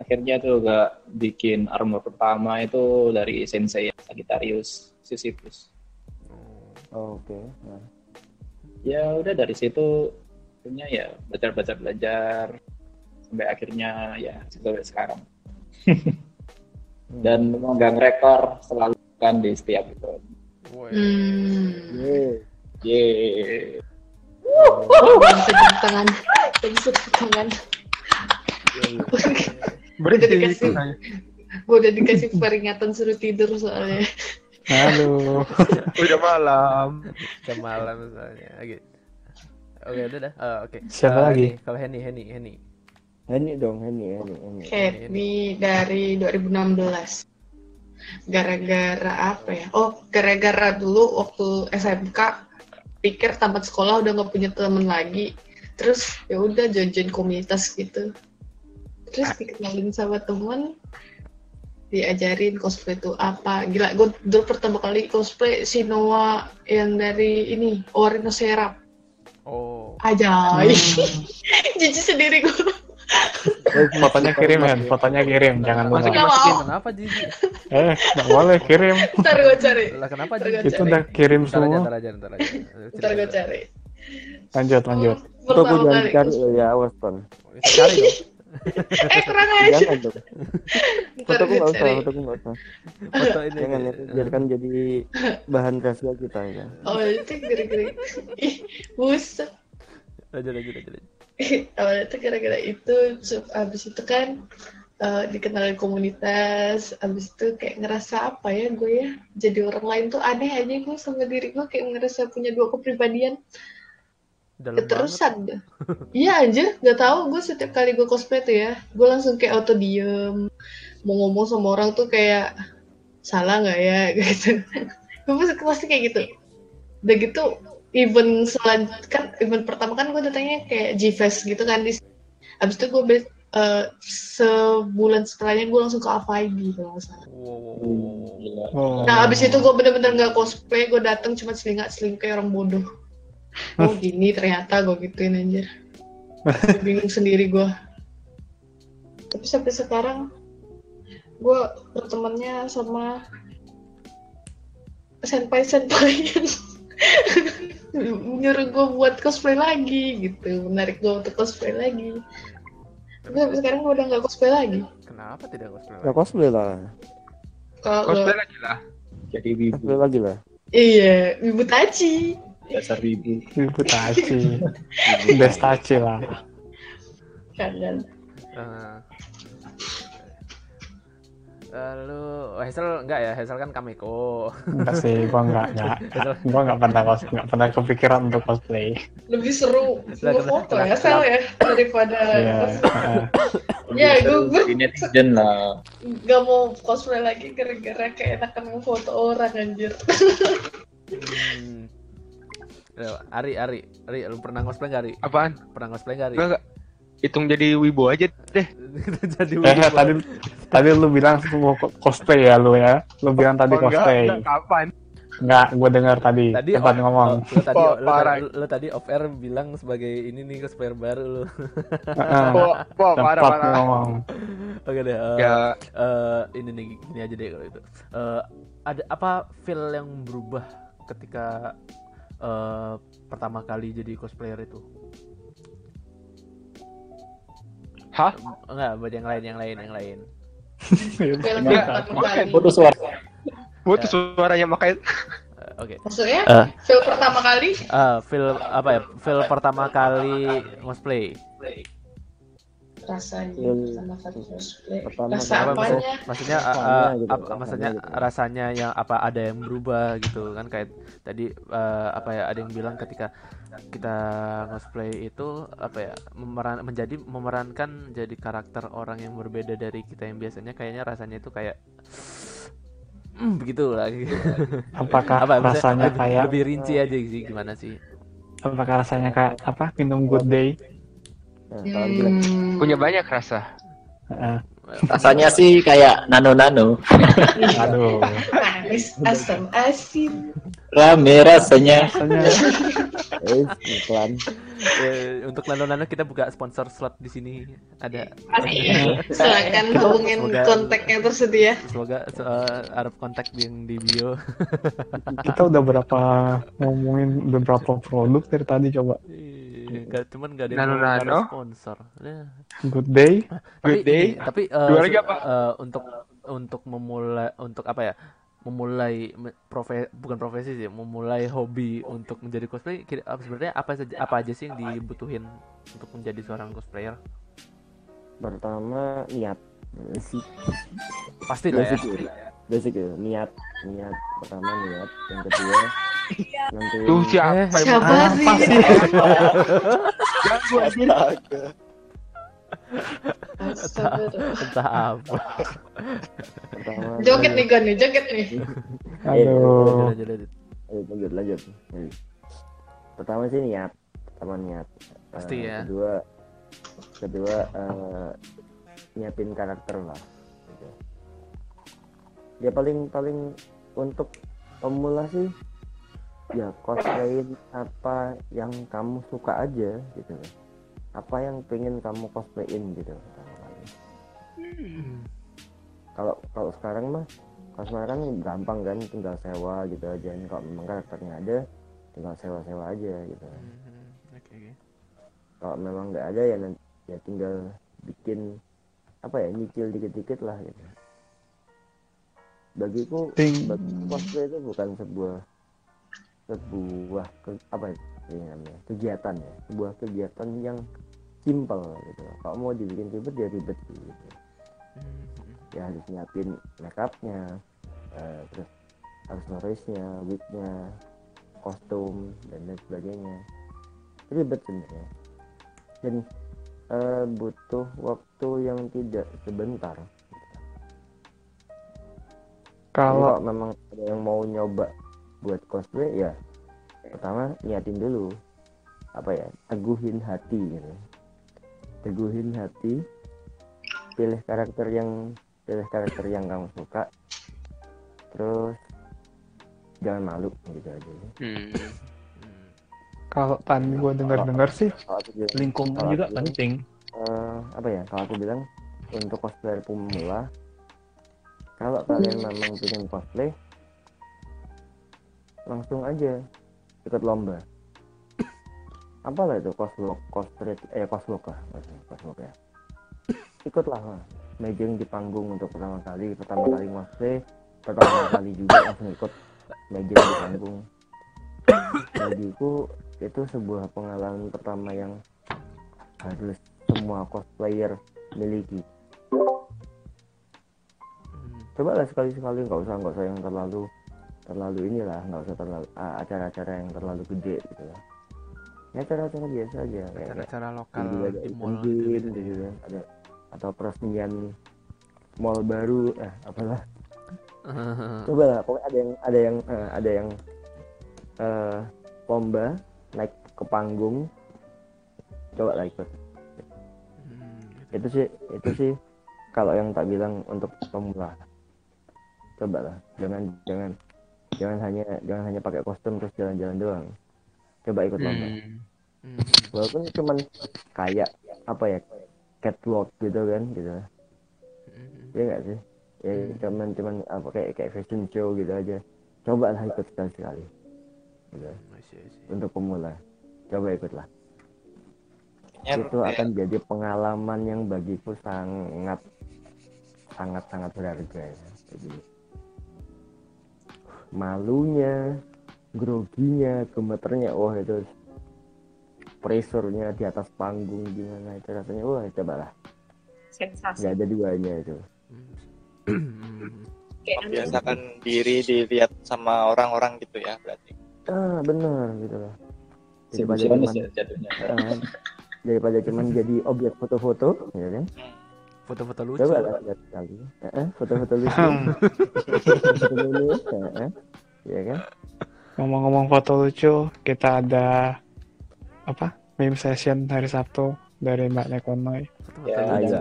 Akhirnya tuh gak bikin armor pertama itu dari sensei Sagittarius Sisyphus. Oh, Oke. Nah. ya udah dari situ punya ya belajar belajar belajar sampai akhirnya ya sampai sekarang dan memegang rekor selalu kan di setiap itu Woi. Hmm. Yeay. ye Gak bisa tepuk tangan. Tepuk tangan. Bersih. dikasih. Gue udah dikasih peringatan suruh tidur soalnya. Aduh. Udah malam. Jam malam misalnya. Oke. Oke, udah dah. Eh, oke. Siapa Eh, lagi? Henny. Kalau Henny, Henny, Henny. Henny dong, Henny, Henny, Henny. Henny dari 2016. Gara-gara apa ya? Oh, gara-gara dulu waktu SMK pikir tamat sekolah udah nggak punya temen lagi. Terus ya udah join komunitas gitu. Terus dikenalin sama temen, diajarin cosplay itu apa. Gila, gue dulu pertama kali cosplay si Noah yang dari ini, Orino Serap. Oh. Ajaib. Jijik sendiri gue. Fotonya kirim Hen, fotonya kirim, jangan lupa. masukin. Kenapa Jiji? Eh, nggak boleh kirim. Ntar gue cari. Lah kenapa Ntar Jiji? gue Itu udah kirim aja, semua. ntar aja, ntar aja. Ntar gue cari. Lanjut, lanjut. Itu Pertama jangan cari ya, awas Ton. Cari dong. Eh kurang aja. Jangan dong. Fotoku gue nggak usah, cari. fotoku nggak usah. Foto ini. Jangan ya, biarkan jadi bahan rahasia kita ya. Oh itu gara-gara buset. Lanjut, lanjut, lanjut. lanjut. Awalnya tuh gara-gara itu, abis itu kan eh, dikenalin komunitas, abis itu kayak ngerasa apa ya gue ya, jadi orang lain tuh aneh aja gue sama diri gue kayak ngerasa punya dua kepribadian, Dalam keterusan. Iya aja, nggak tahu gue setiap kali gue cosplay tuh ya, gue langsung kayak auto diem, mau ngomong sama orang tuh kayak salah nggak ya gitu. gue pasti, pasti kayak gitu. Udah gitu event selanjutnya kan event pertama kan gue datangnya kayak G-Fest gitu kan di abis itu gue be- eh, sebulan setelahnya gue langsung ke AVID kalau nggak salah. Wow, Oh. Nah abis itu gue bener-bener nggak cosplay, gue datang cuma selingat seling kayak orang bodoh. Oh gini ternyata gue gituin anjir. Bingung sendiri gue. Tapi sampai sekarang gue bertemannya sama senpai-senpai yang nyuruh gue buat cosplay lagi gitu, menarik gue untuk cosplay lagi. Tapi sampai sekarang gue udah nggak cosplay lagi. Kenapa tidak cosplay? Ya cosplay lah. Kalau Cosplay lagi lah. jadi wibu Cosplay lagi lah. iya, ibu Taci. Dasar wibu Ibu Taci. Destaci lah. Kangen. Eh, eh, lu oh, Hazel enggak ya? Hazel kan Kameko. Enggak sih, gua enggak, enggak. Gua enggak pernah cos, enggak pernah kepikiran untuk cosplay. Lebih seru Lah, foto ya, Sel ya, daripada Iya. heeh. Ya, gue netizen lah gak mau cosplay lagi gara-gara keenakan foto orang anjir. Hmm. Ari, Ari, Ari, lu pernah cosplay nggak Ari? Apaan? Pernah cosplay nggak Ari? Enggak enggak. Hitung jadi wibu aja deh. Jadi Eh, tadi tadi lu bilang semua co- cosplay ya lu ya. Lu bilang tadi Oh, enggak, cosplay. enggak, kapan? Enggak, gue dengar tadi. Tadi Tempat off- ngomong. oh, lu tadi Oh, lu, lu, lu tadi off air bilang sebagai ini nih cosplayer baru lu. Heeh. Wah, parah, Tempat parah. ngomong. Oke deh. eh, Ya, eh, ini nih gini aja deh kalau itu. Eh, ada apa feel yang berubah ketika eh, pertama kali jadi cosplayer itu? Hah? Enggak, buat yang lain, yang lain, yang lain. Film kali. Putus suara. putus suaranya makanya. Eh, Oke. Maksudnya, film pertama kali feel apa ya? Feel pertama kali cosplay. Rasanya Film pertama kali cosplay. pertama Rasa Apa apanya? maksudnya? Maksudnya ah, Rasanya ah, gitu, apa- rasanya maksudnya gitu. rasanya yang apa ada yang berubah gitu kan kayak tadi eh, apa ya ada yang bilang ketika kita cosplay itu apa ya memeran menjadi memerankan jadi karakter orang yang berbeda dari kita yang biasanya kayaknya rasanya itu kayak hmm, begitu lah Apakah apa maksudnya rasanya lebih, kayak lebih rinci aja sih gimana sih apakah rasanya kayak apa minum good day? Nah, kalau Hmm, Punya banyak rasa. Heeh. Rasanya sih kayak nano-nano. Aduh. manis, asam, asin. Rame rasanya. Rasanya eh iklan Eh, untuk nano-nano kita buka sponsor slot di sini ada Silakan hubungin Semoga- kontak yang tersedia. semoga eh, ada kontak yang di bio kita udah berapa ngomongin beberapa produk dari tadi coba. Iya, nggak cuman nggak ada yang mau Nano-nano. naruh sponsor Good day. tapi Good day. ini- tapi eh, Dua lagi se- apa? eh, untuk untuk memulai untuk apa ya memulai me- profe bukan profesi sih memulai hobi untuk menjadi cosplay sebenarnya apa saja apa aja sih yang dibutuhin untuk menjadi seorang cosplayer pertama niat sih pasti lah ya basic ya niat niat pertama niat yang kedua nanti Tuh siapa? Eh, Siapa sih? Anjir. Astagfirullah. entah apa pertama Joget nih gue nih, joget nih. Aduh. Lanjut, lanjut. Ayo, lanjut lanjut Lanjut. pertama sih niat pertama niat Pasti Eh, ya. kedua kedua eh, nyiapin karakter lah. Ya paling paling untuk pemula sih ya cosplayin apa yang kamu suka aja gitu. Apa yang pengen kamu cosplayin gitu. Kali. kalau kalau sekarang mah kalau sekarang gampang kan tinggal sewa gitu aja. Ini kalau memang karakternya ada tinggal sewa-sewa aja gitu. Oke oke. kalau memang nggak ada ya nanti ya tinggal bikin apa ya nyicil dikit-dikit lah gitu bagiku Ting. cosplay itu bukan sebuah sebuah ke- apa ya namanya kegiatan ya. Sebuah kegiatan yang simple gitu. Kalau mau dibikin ribet ya ribet gitu. Mhm. ya harus nyiapin make upnya eh, terus aksesorisnya wignya kostum dan lain sebagainya. Ribet sebenarnya. Dan eh, butuh waktu yang tidak sebentar Kalau memang ada yang mau nyoba buat cosplay ya pertama niatin dulu apa ya teguhin hati gitu teguhin hati pilih karakter yang pilih karakter yang kamu suka terus jangan malu gitu aja Hmm. Hmm. kalau tadi gue dengar-dengar sih kalau aku bilang Lingkungan juga penting. eh, apa ya kalau aku bilang untuk cosplayer pemula kalau kalian memang ingin cosplay langsung aja ikut lomba. Apalah itu cosplay cosplay eh cosplay cosplay ya. Ikutlah lah meeting di panggung untuk pertama kali pertama kali cosplay pertama kali juga langsung ikut meeting di panggung. Bagiku itu sebuah pengalaman pertama yang harus semua cosplayer miliki. Coba lah sekali-sekali nggak usah nggak usah yang terlalu terlalu inilah nggak usah terlalu acara-acara yang terlalu gede gitu lah. Ya acara-acara biasa aja acara-acara lokal ada di mall gitu gitu ada atau peresmian mall baru eh apalah. Coba lah pokoknya ada yang ada yang eh, ada yang lomba naik ke panggung. Coba lah ikut. Hmm, gitu. itu sih itu sih kalau yang tak bilang untuk pemula coba lah jangan jangan. Jangan hanya jangan hanya pakai kostum terus jalan-jalan doang. Coba ikut lomba. Hmm. walaupun cuman kayak apa ya catwalk gitu kan gitu. Hmm. ya nggak sih? Ya cuman cuman apa kayak kayak fashion show gitu aja. Coba lah ikut sekali sekali. Gitu. See. untuk pemula. Coba ikutlah. Kayaknya itu akan jadi pengalaman yang bagiku sangat sangat sangat berharga ya. Jadi, malunya groginya gemeternya wah itu pressure-nya di atas panggung gimana itu rasanya wah cobalah Sensasi. nggak ada duanya itu Hmm. Membiasakan diri dilihat sama orang-orang gitu ya berarti. ah benar gitu loh daripada cuman ya jatuhnya. ah, daripada cuman jadi objek foto-foto ya kan Foto-foto lucu. coba lah lihat sekali Heeh, foto-foto lucu foto lulus heeh. ya kan Ngomong-ngomong foto lucu, kita ada apa? Meme session hari Sabtu dari Mbak Nekonoy. Foto-foto Ya, lucu. ayo.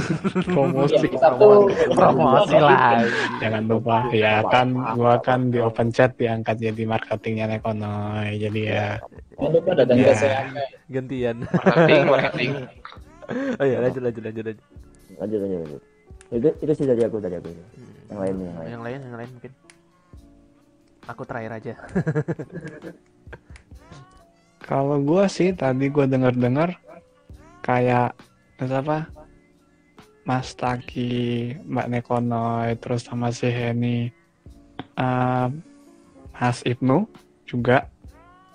Promosi. Ya, Sabtu. Promosi lagi. Jangan lupa ya kan gua kan di open chat diangkat jadi marketingnya Nekonoy. Jadi ya Ya. Gantian. Marketing, marketing. Oh iya, lanjut lanjut lanjut lanjut. Lanjut lanjut lanjut itu itu sih dari aku dari aku yang lain yang lain Yang lain, yang lain mungkin. Aku terakhir aja. kalau gua sih tadi gua dengar-dengar kayak apa? Mas Taki, Mbak Nekonoy, terus sama si Heni, eh, Mas Ibnu juga.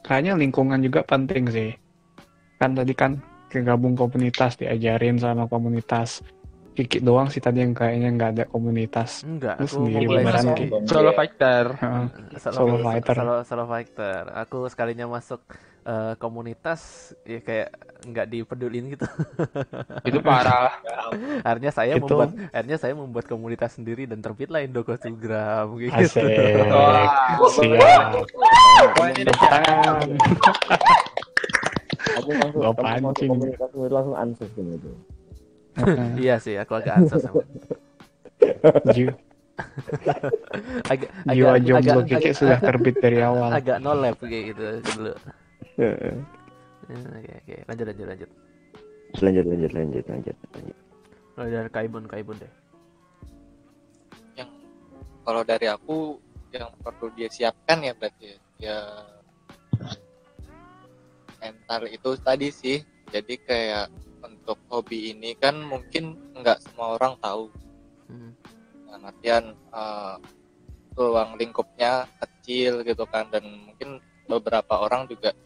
Kayaknya lingkungan juga penting sih. Kan tadi kan kegabung komunitas diajarin sama komunitas. Kiki doang sih tadi yang kayaknya nggak ada komunitas. Enggak, aku sendiri mulai beneran Ki. Solo fighter. Heeh. solo, Solo fighter. Solo, solo fighter. Aku sekalinya masuk eh, komunitas ya kayak nggak dipedulin gitu. Itu parah. akhirnya saya Itu- membuat akhirnya saya membuat komunitas sendiri dan terbitlah Indokosugram gitu. Asik. Wah. Siap. Tangan. aku langsung itu langsung ansus gitu iya sih, aku agak ansos sama. Jiwa, Agak jiwa agak jomblo agak, agak, sudah terbit dari awal. agak no lab kayak gitu dulu. Ya, Oke, oke. Lanjut lanjut lanjut. lanjut lanjut lanjut lanjut lanjut Mulai dari Kaibun, Kaibun deh. Yang kalau dari aku yang perlu dia siapkan ya berarti ya, ya mental itu tadi sih. Jadi kayak untuk hobi ini kan mungkin nggak semua orang tahu. Hmm. Dalam artian eh, ruang lingkupnya kecil gitu kan dan mungkin beberapa orang juga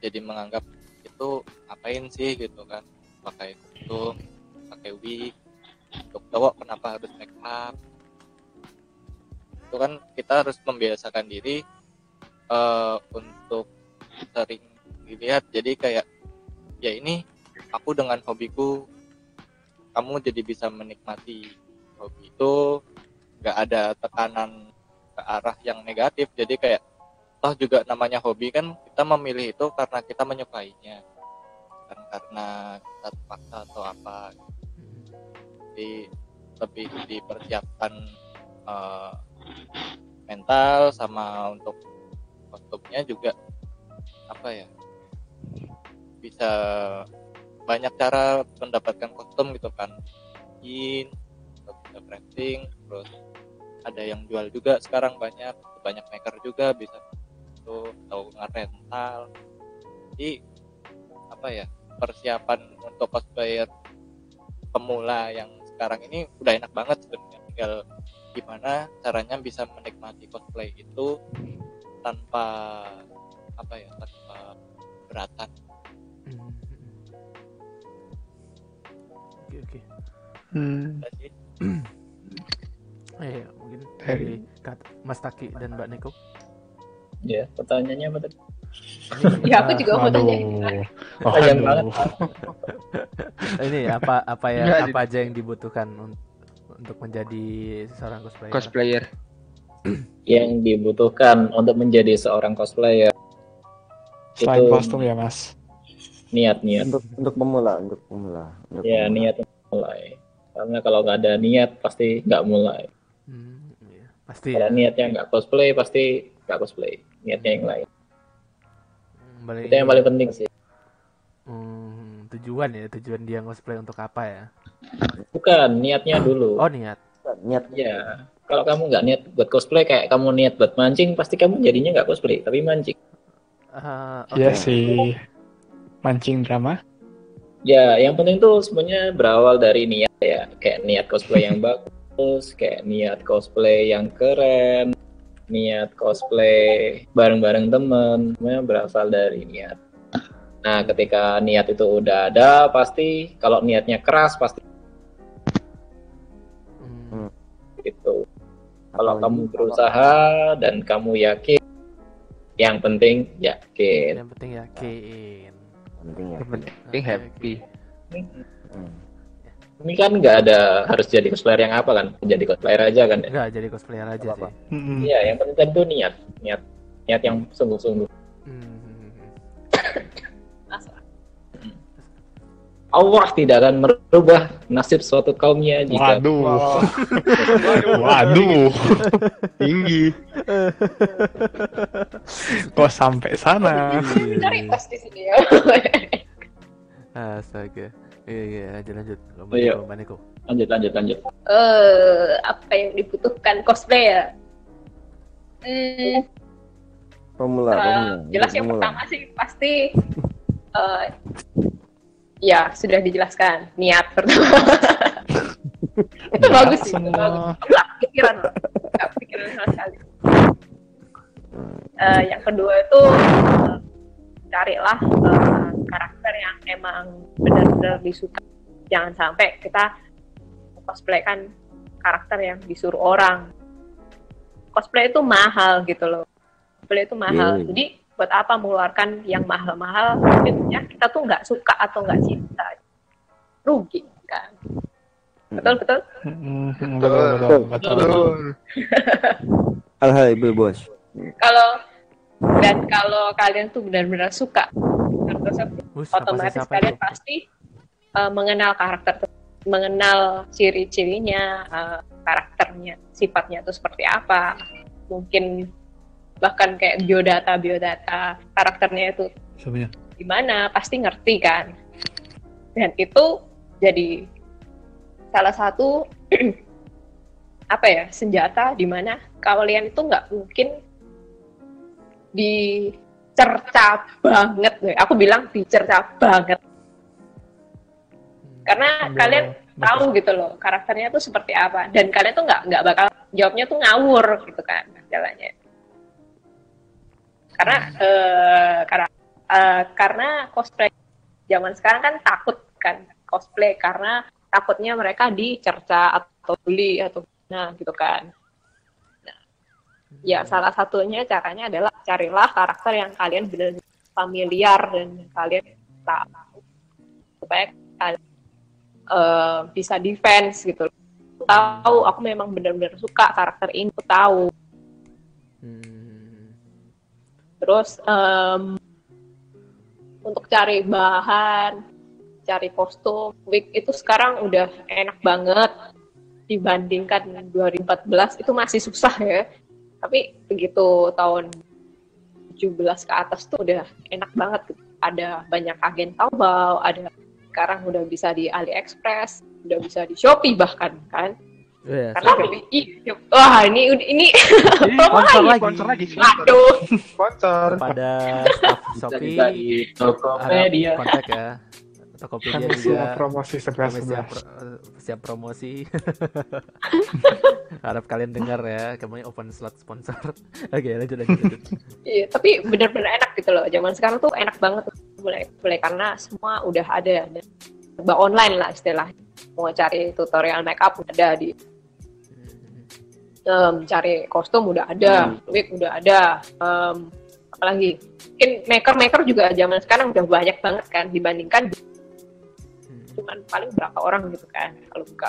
jadi menganggap itu ngapain sih gitu kan pakai kostum pakai wig untuk cowok kenapa harus make up itu kan kita harus membiasakan diri eh, untuk sering dilihat jadi kayak ya ini aku dengan hobiku kamu jadi bisa menikmati hobi itu nggak ada tekanan ke arah yang negatif. Jadi kayak toh juga namanya hobi kan kita memilih itu karena kita menyukainya. Bukan karena kita terpaksa atau apa. Jadi lebih dipersiapkan eh, mental sama untuk kostumnya juga apa ya bisa banyak cara mendapatkan kostum gitu kan. In bisa crafting terus ada yang jual juga sekarang banyak banyak maker juga bisa itu atau ngerental jadi apa ya persiapan untuk cosplayer pemula yang sekarang ini udah enak banget sebenarnya. Tinggal gimana caranya bisa menikmati cosplay itu tanpa apa ya tanpa beratan Oke oke. Hmm. Eh, ya, mungkin Dari- Mas Taki dan Mbak Neko. Ya, pertanyaannya apa tadi? Ini, Ya aku juga mau tanya. Panjang Waduh. banget. ini apa apa ya Enggak, apa aja yang dibutuhkan un- untuk menjadi seorang cosplayer? Cosplayer. Yang dibutuhkan untuk menjadi seorang cosplayer Selain Itu- kostum ya mas. Niat-niat. untuk untuk pemula untuk pemula untuk Ya, pemula. niat untuk mulai. Karena kalau nggak ada niat pasti nggak mulai. Hmm, iya. Pasti Kalau ya. niatnya nggak cosplay pasti nggak cosplay. Niatnya yang lain. Hmm, Balik Itu yang paling penting sih. Hmm, tujuan ya, tujuan dia cosplay untuk apa ya? Bukan niatnya dulu. Oh niat. niat Ya, kalau kamu nggak niat buat cosplay kayak kamu niat buat mancing, pasti kamu jadinya nggak cosplay, tapi mancing. Ah, Iya oke. sih. Mancing drama. Ya, yang penting tuh semuanya berawal dari niat ya, kayak niat cosplay yang bagus, kayak niat cosplay yang keren, niat cosplay bareng-bareng temen, semuanya berasal dari niat. Nah, ketika niat itu udah ada, pasti kalau niatnya keras pasti Hmm, gitu. Kalau Apalagi kamu berusaha dan kamu yakin, yang penting yakin. yang penting yakin. Penting ya penting Oke, happy. Hmm. Ini kan nggak ada harus jadi cosplayer yang apa kan, jadi cosplayer aja kan. ya. Enggak jadi cosplayer aja Apa-apa. sih. Mm-mm. Iya, yang penting kan itu niat, niat, niat yang sungguh-sungguh. Allah tidak akan merubah nasib suatu kaumnya jika Waduh. Waduh. Tinggi. Kok sampai sana? Request di sini ya. Astaga. Iya iya lanjut lanjut. Mbak Iya. Lanjut lanjut lanjut. Eh, apa yang dibutuhkan cosplay ya? Hmm, formula eh, formula jelas yang Formula. pertama sih pasti eh, ya sudah dijelaskan niat pertama. itu bagus sih, itu bagus. Nggak kepikiran, loh. nggak kepikiran sama sekali. Eh, yang kedua itu eh, carilah eh, karakter yang emang benar-benar disuka. Jangan sampai kita cosplay kan karakter yang disuruh orang. Cosplay itu mahal gitu loh. Cosplay itu mahal. Iya. Jadi buat apa mengeluarkan yang mahal-mahal? Akhirnya kita tuh nggak suka atau nggak cinta. Rugi kan. Betul betul. Mm, Betul betul betul. Betul. hal-hal ibu bos Kalau dan kalau kalian tuh benar-benar suka Bus, otomatis kalian itu? pasti uh, mengenal karakter mengenal ciri-cirinya, uh, karakternya, sifatnya itu seperti apa. Mungkin bahkan kayak biodata biodata karakternya itu Sebenarnya. gimana pasti ngerti kan? Dan itu jadi salah satu apa ya senjata di mana kalian itu nggak mungkin dicerca banget. Aku bilang dicerca banget. Karena Iya, kalian betul. tahu gitu loh karakternya tuh seperti apa. Dan kalian tuh nggak nggak bakal jawabnya tuh ngawur gitu kan jalannya karena eh, karena eh, karena cosplay zaman sekarang kan takut kan cosplay karena takutnya mereka dicerca atau bully atau nah gitu kan. Nah, ya salah satunya caranya adalah carilah karakter yang kalian benar familiar dan kalian tahu supaya kalian eh, bisa defense gitu. Tahu aku memang benar-benar suka karakter ini aku tahu. Hmm. Terus em, untuk cari bahan cari kostum wig itu sekarang udah enak banget. Dibandingkan 2014 itu masih susah ya. Tapi begitu tahun 17 ke atas tuh udah enak banget. Ada banyak agen Taobao ada sekarang udah bisa di AliExpress udah bisa di Shopee bahkan kan Iya, karena iya, wah ini ini promo sponsor lagi lagi. Sponsor lagi. aduh Sponsor. Staff Shopee Tokopedia. kontak ya. Tokopedia Kami juga siap promosi sebelas siap, eh, siap promosi. harap kalian dengar ya, kami open slot sponsor. Oke, lanjut lanjut. lanjut. Iya, tapi benar-benar enak gitu loh. Zaman sekarang tuh enak banget mulai mulai karena semua udah ada dan online lah istilahnya. Mau cari tutorial makeup udah ada di em, cari kostum udah ada, wig udah ada. Em, apalagi mungkin maker-maker juga zaman sekarang udah banyak banget kan dibandingkan cuman paling berapa orang gitu kan kalau buka.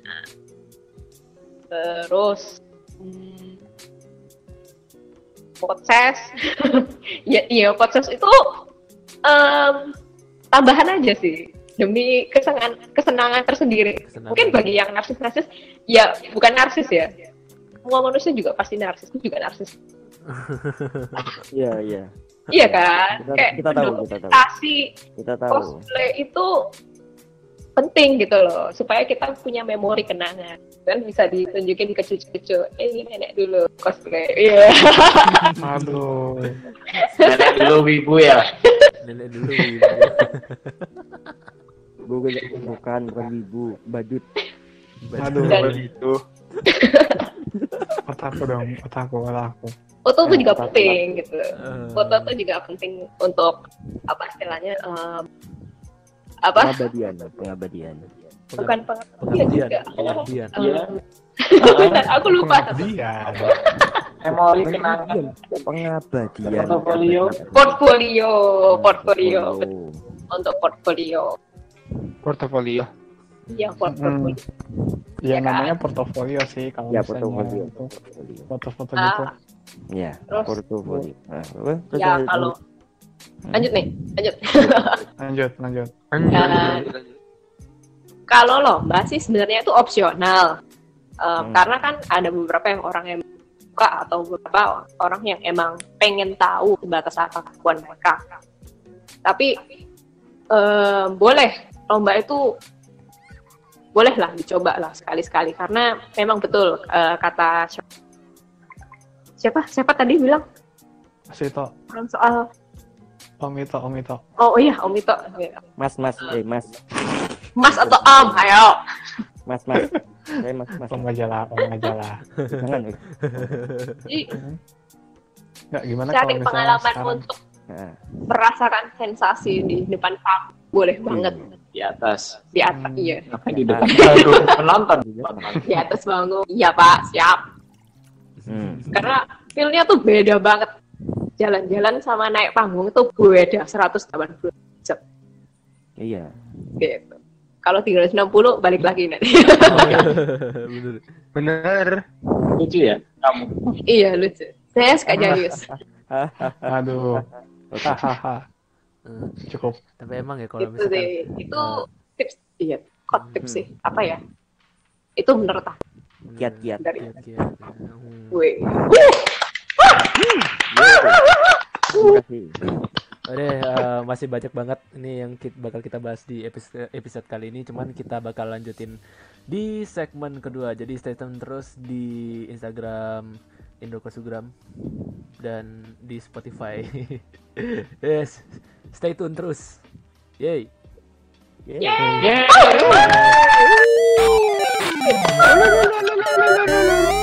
Nah, terus hmm, podcast ya iya podcast itu em, tambahan aja sih demi kesenangan kesenangan tersendiri Kesenangan. mungkin bagi yang narsis narsis ya bukan narsis ya semua manusia juga pasti narsis itu juga narsis Iya, iya. iya kan Kita, kayak kita tahu, kita tahu. Kita tahu. cosplay itu penting gitu loh supaya kita punya memori kenangan kan bisa ditunjukin ke cucu-cucu eh ini nenek dulu cosplay iya Aduh. Nenek dulu wibu ya. Nenek dulu ibu. Bukan, bukan, bukan ibu, badut. Aduh. Dan- Itu. Otaku dong, otaku, otaku. foto tuh Ya, juga penting gitu Eh, foto tuh juga penting untuk apa istilahnya em, apa Pengabadian, pengabadian. bukan pengabdian pengabdian, juga pengabdian. Iya. Bentar, aku lupa Dia. Memori kenangan. Pengabadian. Portofolio. portfolio portfolio Oh. untuk portfolio Portofolio. ya portfolio Ya Ya kan? namanya portofolio sih kalau Ya, misalnya portofolio. Portofolio. foto-foto Ah, gitu. Ya, Terus- portofolio. Nah, apa? Ya lanjut, kalau lanjut. lanjut nih lanjut Lanjut, lanjut. Nah, kalau lomba sih sebenarnya itu opsional Um, Hmm. karena kan ada beberapa yang orang yang suka atau beberapa orang yang emang pengen tahu batasan kemampuan mereka tapi em, boleh lomba itu boleh lah dicoba lah sekali-sekali karena memang betul eh, kata siapa? Siapa? Siapa tadi bilang? Mas Ito, orang soal Om Ito, Om Ito. oh iya Om Ito. Mas, mas, eh, mas, Mas atau Om? Ayo. Mas, mas. Saya mas, mas. Om majalah, Om majalah. Jangan. eh. Jadi, Nggak, gimana cari kalau misalnya pengalaman sekarang? untuk Nah, merasakan sensasi di depan kamu. Boleh banget Di atas. di atas iya Ngapain di depan? Penonton. di atas bangun iya pak siap hmm. karena feelnya tuh beda banget jalan-jalan sama naik panggung itu beda 180 derajat Iya. gitu kalau 360 balik lagi nanti Bener. Bener. Lucu ya kamu. iya lucu saya suka jayus Aduh, hahaha. Eh, Cukup. Tapi emang ya kalau itu misalkan sih itu eh, tips iya kok tips Hmm. sih apa ya itu menurut aku Kiat-kiat. dari kiat-kiat, hmm. gue Terima kasih. Oke, eh, masih banyak banget ini yang kita, bakal kita bahas di episode episode kali ini. Cuman kita bakal lanjutin di segmen kedua. Jadi stay tune terus di Instagram Indokosugram dan di Spotify. yes, stay tune terus. Yay. Yeay. Oke, balik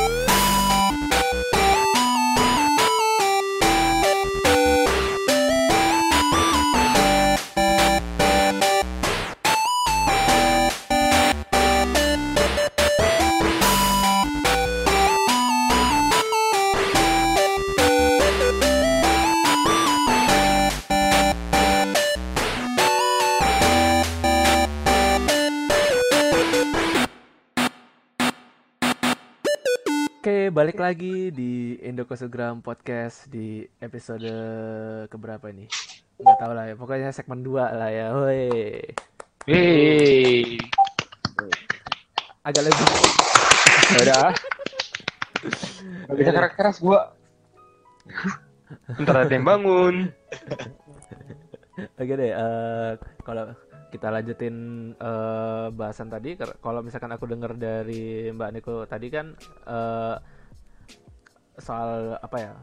lagi di Indokosugram Podcast di episode keberapa ini? Nggak tahu lah ya, pokoknya segmen 2 lah ya. Woi. Agak lebih Ya Udah. Gak bisa keras-keras gua. Ntar ada yang bangun. Oke deh, eh, kalau kita lanjutin eh, bahasan tadi, kalau misalkan aku dengar dari Mbak Niko tadi kan eh, soal apa ya,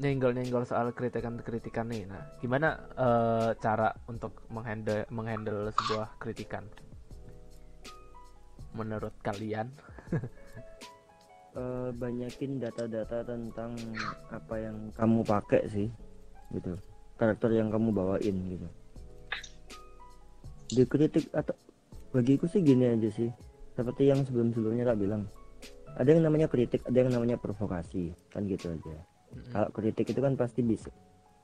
nyenggol-nyenggol soal kritikan-kritikan nih. Nah, gimana eh, cara untuk menghandle menghandle sebuah kritikan? Menurut kalian? Eh, banyakin data-data tentang apa yang kamu pakai sih gitu karakter yang kamu bawain gitu dikritik atau bagiku sih gini aja sih seperti yang sebelum-sebelumnya tak bilang ada yang namanya kritik ada yang namanya provokasi kan gitu aja. Kalau kritik itu kan pasti bisa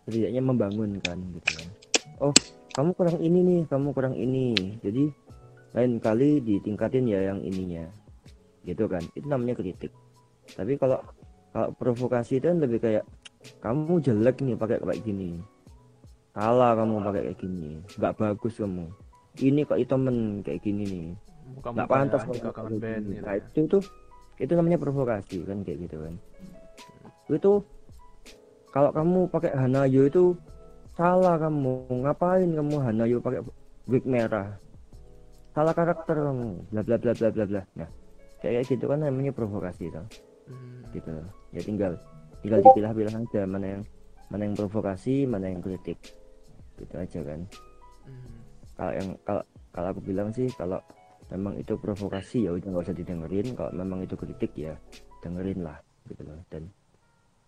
setidaknya membangun kan gitu kan. Oh kamu kurang ini nih kamu kurang ini. Jadi lain kali ditingkatin ya yang ininya gitu kan. Itu namanya kritik. Tapi kalau kalau provokasi itu kan lebih kayak kamu jelek nih pakai kayak gini. Kalah kamu pakai kayak gini. Nggak bagus kamu. Ini kok temen kayak gini nih. Nggak pantas ya, kayak band gitu nah ya. itu tuh itu namanya provokasi kan kayak gitu kan. Itu kalau kamu pakai Hanayo itu salah kamu. Ngapain kamu Hanayo pakai wig merah? Salah karakter kamu. Bla bla bla bla bla bla. Nah kayak gitu kan namanya provokasi Hmm. gitu. Ya tinggal tinggal dipilah-pilah aja mana yang mana yang provokasi mana yang kritik. Gitu aja kan. Hmm. kalau yang kalau kalau aku bilang sih kalau memang itu provokasi ya udah nggak usah didengerin. Kalau memang itu kritik ya dengerin lah gitu loh. Dan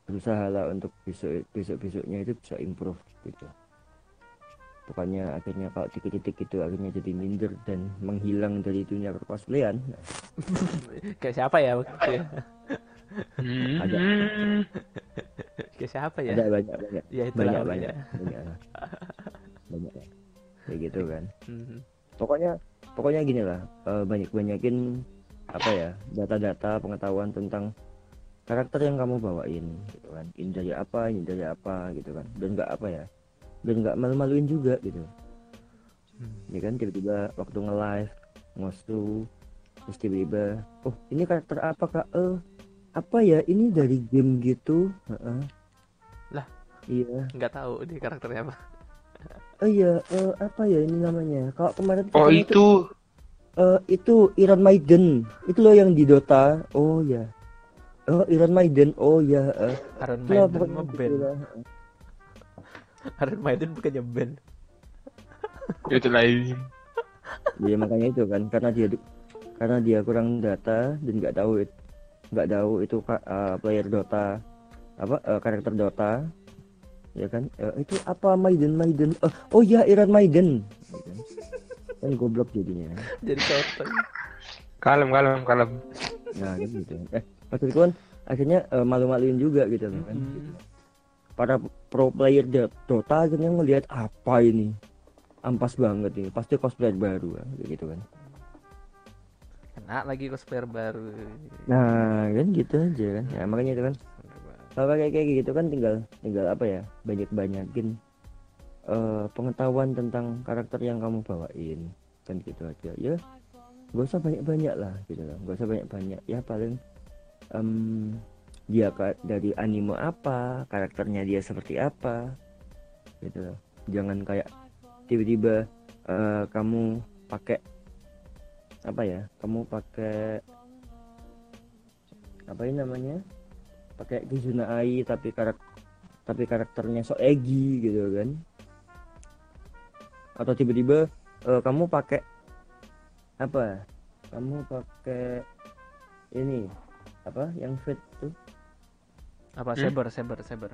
berusaha lah untuk besok besok besoknya itu bisa improve gitu. Bukannya akhirnya kalau dikritik itu akhirnya jadi minder dan menghilang dari dunia cosplayan Kayak siapa ya? Ya? ada. Kayak siapa ya? ada banyak banyak. Ya itulah. banyak. Pokoknya. banyak banyak banyak kayak gitu kan. Mhm. pokoknya pokoknya gini lah banyak banyakin apa ya data-data pengetahuan tentang karakter yang kamu bawain gitu kan ini dari apa ini dari apa gitu kan dan nggak apa ya dan nggak malu-maluin juga gitu ya kan tiba-tiba waktu nge-live ngosu terus tiba-tiba oh ini karakter apa kak eh apa ya ini dari game gitu Heeh. Lah. iya Nggak tahu dia karakternya apa. Oh iya eh, apa ya ini namanya kalau kemarin Oh itu Eh itu Iron Maiden. Itu loh yang di Dota. Oh ya. Oh Iron Maiden. Oh ya. eh. Iron Itulah Maiden pokoknya mah gitu band. lah. Iron Maiden bukannya band. itu lain. Iya makanya itu kan karena dia karena dia kurang data dan nggak tahu it- nggak tahu itu eh, player Dota apa eh, karakter Dota ya kan? Eh, itu apa Maiden Maiden? Eh, oh ya Iron Maiden. Ya kan? kan goblok jadinya. Jadi sotoy. Kalem kalem kalem. nah kan gitu. Eh maksudku kan akhirnya eh, malu-maluin juga gitu loh kan? Mhm. para pro player Do- Dota akhirnya ngelihat apa ini? Ampas banget ini. Pasti cosplayer baru kan, gitu kan? Kena lagi cosplayer baru. nah kan gitu aja kan? Ya makanya itu kan kalau kayak kayak gitu kan tinggal tinggal apa ya banyak banyakin eh, pengetahuan tentang karakter yang kamu bawain kan gitu aja. Ya gak usah banyak banyak lah gitu loh. Gak usah banyak banyak ya paling em, dia dari anime apa karakternya dia seperti apa gitu loh. Jangan kayak tiba-tiba eh, kamu pakai apa ya kamu pakai apa ini namanya pakai Kizuna Ai tapi karak tapi karakternya so Egi gitu kan atau tiba-tiba eh, kamu pakai apa kamu pakai ini apa yang fit tuh Apa Hmm? Saber, Saber, Saber.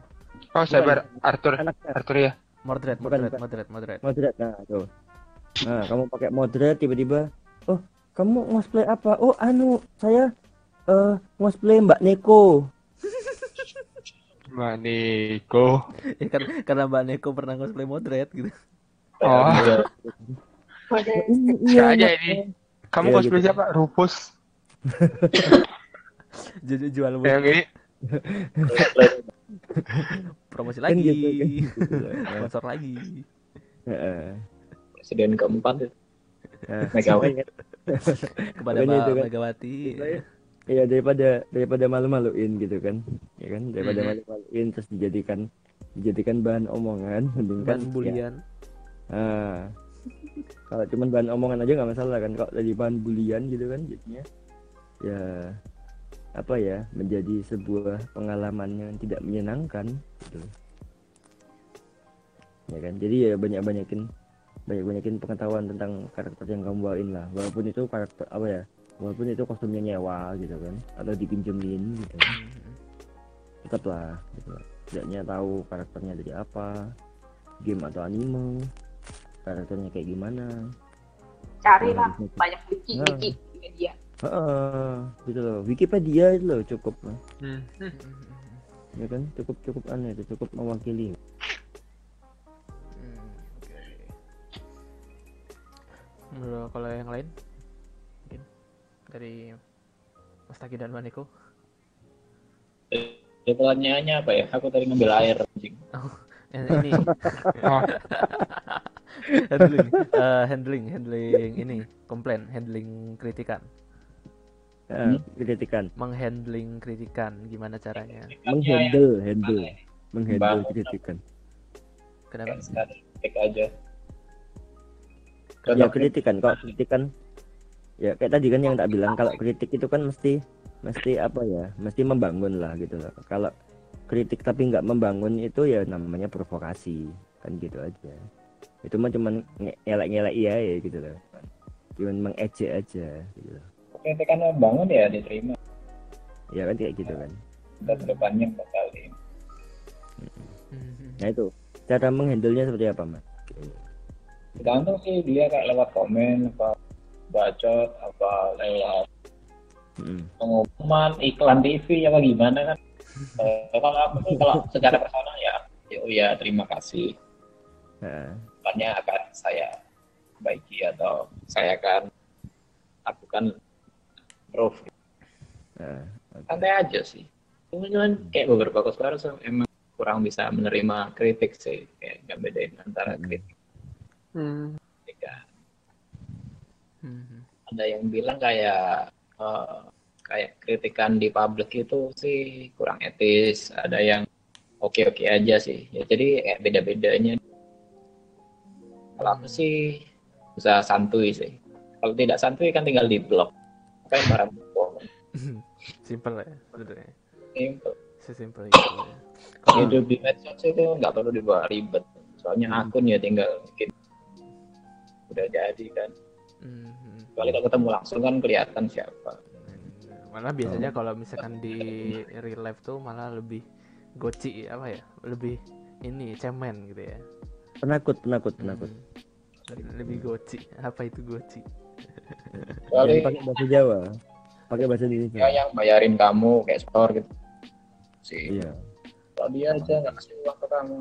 Oh sabar Arthur anaknya Arthur ya. Mordred, Mordred, bukan. Mordred, Mordred. moderat nah tuh nah kamu pakai moderat tiba-tiba oh kamu cosplay apa oh anu saya eh cosplay Mbak Neko Mbak Niko. Ya kan karena Mbak Neko pernah cosplay Mordred gitu. Oh, Bisa aja Mbak. ini. Kamu Iya, cosplay gitu. siapa? Rufus. Jadi jual Yang ini promosi Kan lagi. gitu, kan gitu. Sponsor lagi. Heeh. Presiden keempat ya. Megawati. Kepada Mbak kan. Megawati. Iya daripada daripada malu-maluin gitu kan, ya kan? Daripada malu-maluin terus dijadikan dijadikan bahan omongan, mending kan ya, bulian. ah, kalau cuman bahan omongan aja nggak masalah kan, kalau jadi bahan bulian gitu kan jadinya ya apa ya menjadi sebuah pengalaman yang tidak menyenangkan gitu. Ya kan, jadi ya banyak-banyakin banyak-banyakin pengetahuan tentang karakter yang kamu bawain lah, walaupun itu karakter apa ya walaupun itu kostumnya nyewa gitu kan atau dipinjemin gitu tetap lah gitu. setidaknya tahu karakternya dari apa game atau anime karakternya kayak gimana Carilah Nah, banyak wiki Nah. wiki di media. Heeh, gitu loh Wikipedia itu loh cukup Hmm. ya kan cukup cukup aneh itu cukup mewakili Hmm, oke. Menurut kalau yang lain dari Mas Taki dan Mbak Neko. Ya, pertanyaannya apa ya? Aku tadi ngambil air anjing. Yang ini. Oh. handling eh, handling handling ini komplain handling kritikan. Eh, kritikan. Menghandling kritikan gimana caranya? Menghandle handle. menghandle Bang. kritikan. Kenapa? Sekali klik aja. Ya? kritikan kok kritikan ya kayak tadi kan yang tak bilang kalau kritik itu kan mesti mesti apa ya mesti membangun lah gitu loh. Kalau kritik tapi nggak membangun itu ya namanya provokasi kan gitu aja. Itu mah cuman ngelak-ngelak iya ya gitu loh. Cuman mengejek aja gitu loh. Kritikan membangun ya diterima. Ya kan kayak gitu kan. Dan ke depannya bakal nah itu. Cara menghandle-nya seperti apa mas? Tergantung sih dia kayak lewat komen apa bacot apa lewat. Mm. pengumuman iklan TV apa gimana kan? Eh, kalau aku kalau secara personal ya ya, ya terima kasih. Nah, depannya akan saya baiki atau saya akan lakukan improve nah, santai aja sih. Cuman kayak beberapa so, emang kurang bisa menerima kritik sih. Kayak nggak bedain antara kritik. Hmm. Mhm. ada yang bilang kayak eh, kayak kritikan di publik itu sih kurang etis ada yang oke oke aja sih. Ya jadi kayak beda bedanya kalau aku sih bisa santuy sih. Kalau tidak santuy kan tinggal di blog apa yang barang simple ya sebenarnya. Simple. sesimpel itu ya. Kalau hidup di medsos itu nggak perlu dibawa ribet. Soalnya akun ya tinggal bikin udah jadi kan Mhm. kecuali kalau ketemu langsung kan kelihatan siapa. Malah biasanya kalau misalkan di real life tuh malah lebih goci apa ya? Lebih ini cemen gitu ya. Penakut penakut penakut. Hmm. lebih goci. Apa itu goci? Kecuali Jangan pakai bahasa Jawa. Pakai bahasa Indonesia. Ya yang bayarin kamu kayak store gitu. Sih iya. Kalau dia aja nggak kasih uang ke kamu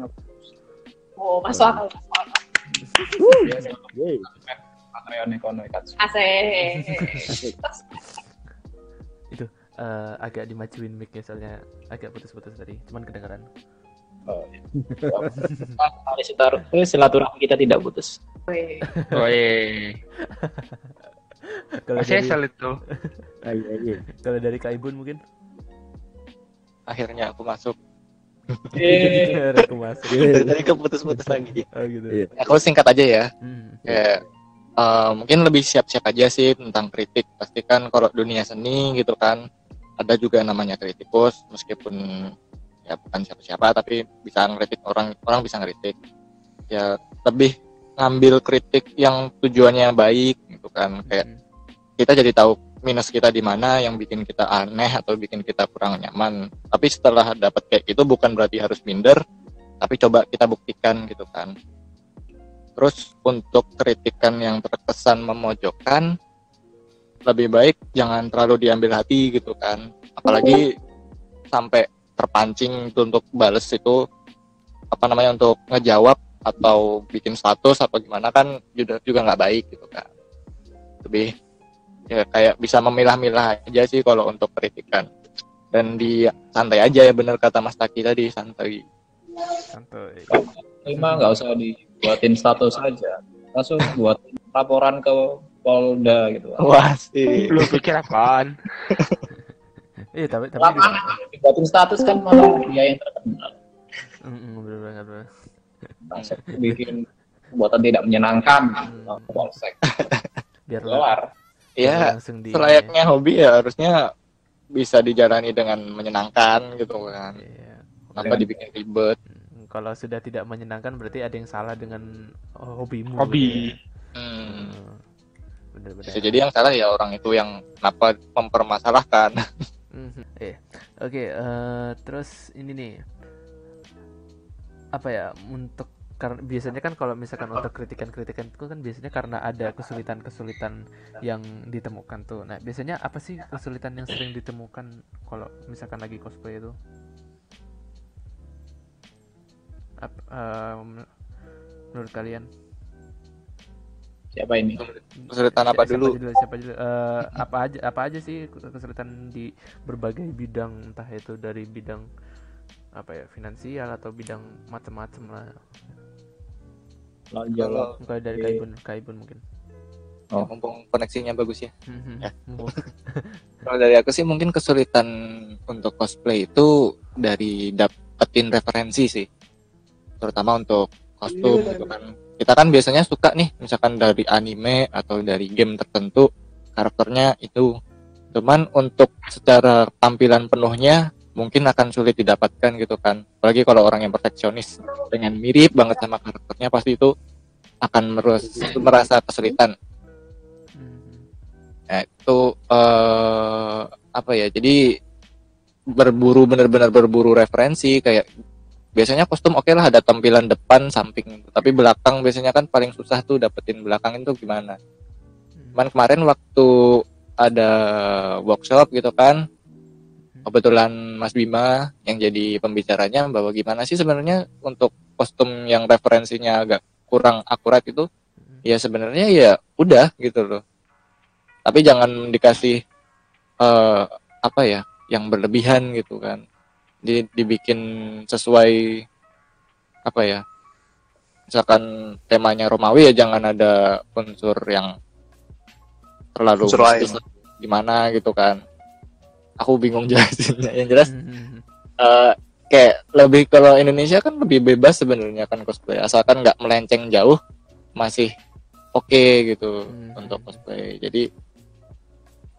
Oh, masuk akal. masuk akal. Patreon Ekono Ikatsu Asik. itu eh, agak dimajuin mic-nya soalnya agak putus-putus tadi cuman kedengeran oh, iya. Sitar- eh, silaturahmi kita tidak putus. Woi, kalau dari sel itu. Iya. kalau dari Kak Ibun mungkin akhirnya aku masuk Eh, Aku masuk tadi keputus-putus lagi oh gitu Iya. aku singkat aja ya Hmm. kayak eh, mungkin lebih siap-siap aja sih tentang kritik. Pasti kan kalau dunia seni gitu kan ada juga namanya kritikus meskipun ya bukan siapa-siapa tapi bisa ngeritik orang orang bisa ngeritik. Ya lebih ngambil kritik yang tujuannya baik gitu kan kayak Hmm. kita jadi tahu minus kita di mana yang bikin kita aneh atau bikin kita kurang nyaman. Tapi setelah dapat kayak gitu bukan berarti harus minder tapi coba kita buktikan gitu kan terus untuk kritikan yang terkesan memojokkan lebih baik jangan terlalu diambil hati gitu kan. Apalagi sampai terpancing itu untuk bales itu apa namanya untuk ngejawab atau bikin status atau gimana kan juga juga nggak baik gitu kan. Lebih ya kayak bisa memilah-milah aja sih kalau untuk kritikan. Dan di santai aja ya bener kata Mas Taki tadi santai. Santuy lima nggak usah dibuatin status aja. Langsung buat laporan ke Polda gitu. Wah sih Lu pikir apaan? iya tapi tapi Lapangan dibuatin status kan malah dia yang terkenal. Mm, mm, bener banget bener. langsung bikin buatan tidak menyenangkan ke polsek. Biar keluar. ya langsung di selayaknya hobi ya harusnya bisa dijalani dengan menyenangkan gitu kan. Iya. kenapa dibikin ribet. Mm, kalau sudah tidak menyenangkan berarti ada yang salah dengan hobimu Hobi. ya. Hmm. Hmm. bener-bener bisa jadi yang salah ya orang itu yang kenapa mempermasalahkan Mhm, Iya. Oke, eh, terus ini nih. Apa ya untuk karena biasanya kan kalau misalkan untuk kritikan-kritikan itu kan biasanya karena ada kesulitan-kesulitan yang ditemukan tuh. Nah, biasanya apa sih kesulitan yang sering ditemukan kalau misalkan lagi cosplay itu? Ap- em, menurut kalian? siapa ini kesulitan apa Siapa dulu dulu? Siapa dulu? Eh, apa aja apa aja sih kesulitan di berbagai bidang entah itu dari bidang apa ya finansial atau bidang macam-macam lah. lonjol Bukan dari. Kaibun, Kaibun mungkin. Oh. mumpung koneksinya bagus ya Mhm. Ya. Mumpung. Kalau dari aku sih mungkin kesulitan untuk cosplay itu dari dapetin referensi sih. Terutama untuk kostum gitu kan. Kita kan biasanya suka nih misalkan dari anime atau dari game tertentu karakternya itu. Cuman untuk secara tampilan penuhnya mungkin akan sulit didapatkan gitu kan. Apalagi kalau orang yang perfeksionis pengen mirip banget sama karakternya pasti itu akan merus- merasa kesulitan. Nah, itu eh apa ya? Jadi berburu benar-benar berburu referensi kayak biasanya kostum oke lah ada tampilan depan samping. Tapi belakang biasanya kan paling susah tuh dapetin belakang itu gimana. Cuman kemarin waktu ada workshop gitu kan kebetulan Mas Bima yang jadi pembicaranya bahwa gimana sih sebenarnya untuk kostum yang referensinya agak kurang akurat itu ya sebenarnya ya udah gitu loh. Tapi jangan dikasih eh apa ya yang berlebihan gitu kan di, dibikin sesuai apa ya misalkan temanya Romawi ya jangan ada unsur yang terlalu Unsur lain. mistis gimana gitu kan. Aku bingung jelasinnya. Yang jelas eh, kayak lebih kalau Indonesia kan lebih bebas sebenarnya kan cosplay. Asalkan nggak melenceng jauh masih oke gitu untuk cosplay. Jadi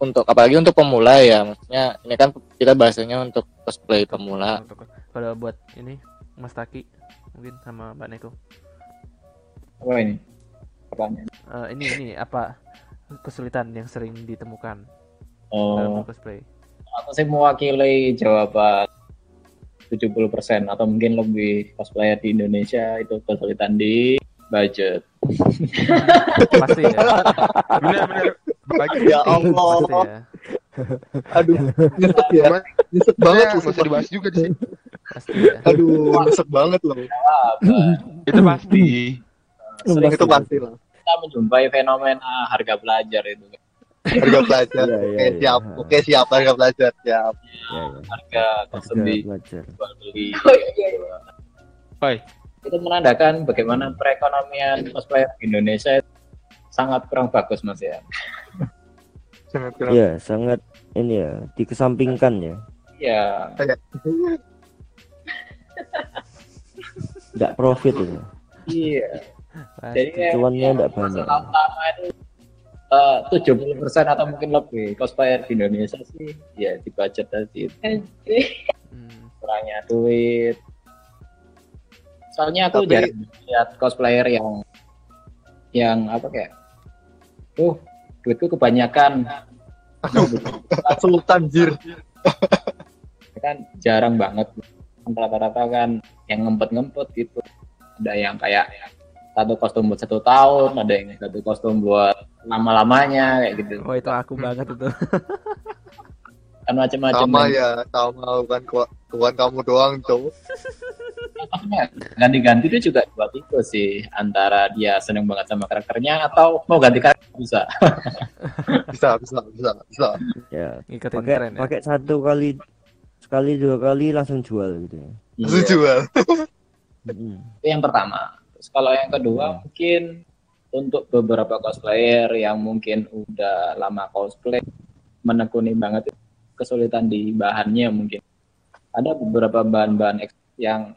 untuk apalagi untuk pemula ya maksudnya ini kan kita bahasanya untuk cosplay pemula Kalau buat ini Mas Taki mungkin sama Mbak Neko. apa ini pertanyaan Eh, ini ini apa kesulitan yang sering ditemukan Oh. dalam cosplay? aku sih mewakili jawaban 70% atau mungkin lebih cosplayer di Indonesia itu kesulitan di budget. Pasti ya. Bener-bener. Bagi Ya Allah. Pasti ya. Aduh, nyesek ya. Nyesek banget susah usah dibahas juga di sini. Pasti ya. Aduh, nyesek banget loh. Itu pasti. Sering Itu pasti lah. kita menjumpai fenomena harga pelajar itu. Harga pelajar. Iya, Oke, iya, iya. siap. Oke, siap harga pelajar. Siap. Ya, ya. Harga pelajar. jual beli. Oh iya iya. Itu menandakan bagaimana perekonomian cosplayer Indonesia itu sangat kurang bagus Mas ya. Sangat kurang. Iya, sangat ini ya, dikesampingkan ya. Iya. Kayak Enggak profit itu. Iya. Jadi Cuannya yang enggak banyak. itu eh, tujuh puluh persen atau mungkin lebih cosplayer di Indonesia sih ya di budget tadi Hmm. kurangnya duit soalnya aku Tapi- jarang lihat cosplayer yang yang apa kayak tuh duitku kebanyakan. Sultan jir. kan jarang banget. Rata-rata kan yang ngempet-ngempet gitu. Ada yang kayak satu kostum buat satu tahun ada yang satu kostum buat lama-lamanya kayak gitu. Oh itu aku banget itu. kan macam-macam Sama ya, sama bukan ku- bukan kamu doang, maksudnya ganti-ganti itu juga dua tipe sih antara dia seneng banget sama karakternya atau mau ganti karakter bisa Bisa, bisa, bisa, bisa. Ya, Ngikutin pakai tren ya. pakai satu kali sekali dua kali langsung jual gitu ya. Langsung Iya. jual. Itu yang pertama terus kalau yang kedua mungkin untuk beberapa cosplayer yang mungkin udah lama cosplay menekuni banget kesulitan di bahannya mungkin ada beberapa bahan-bahan yang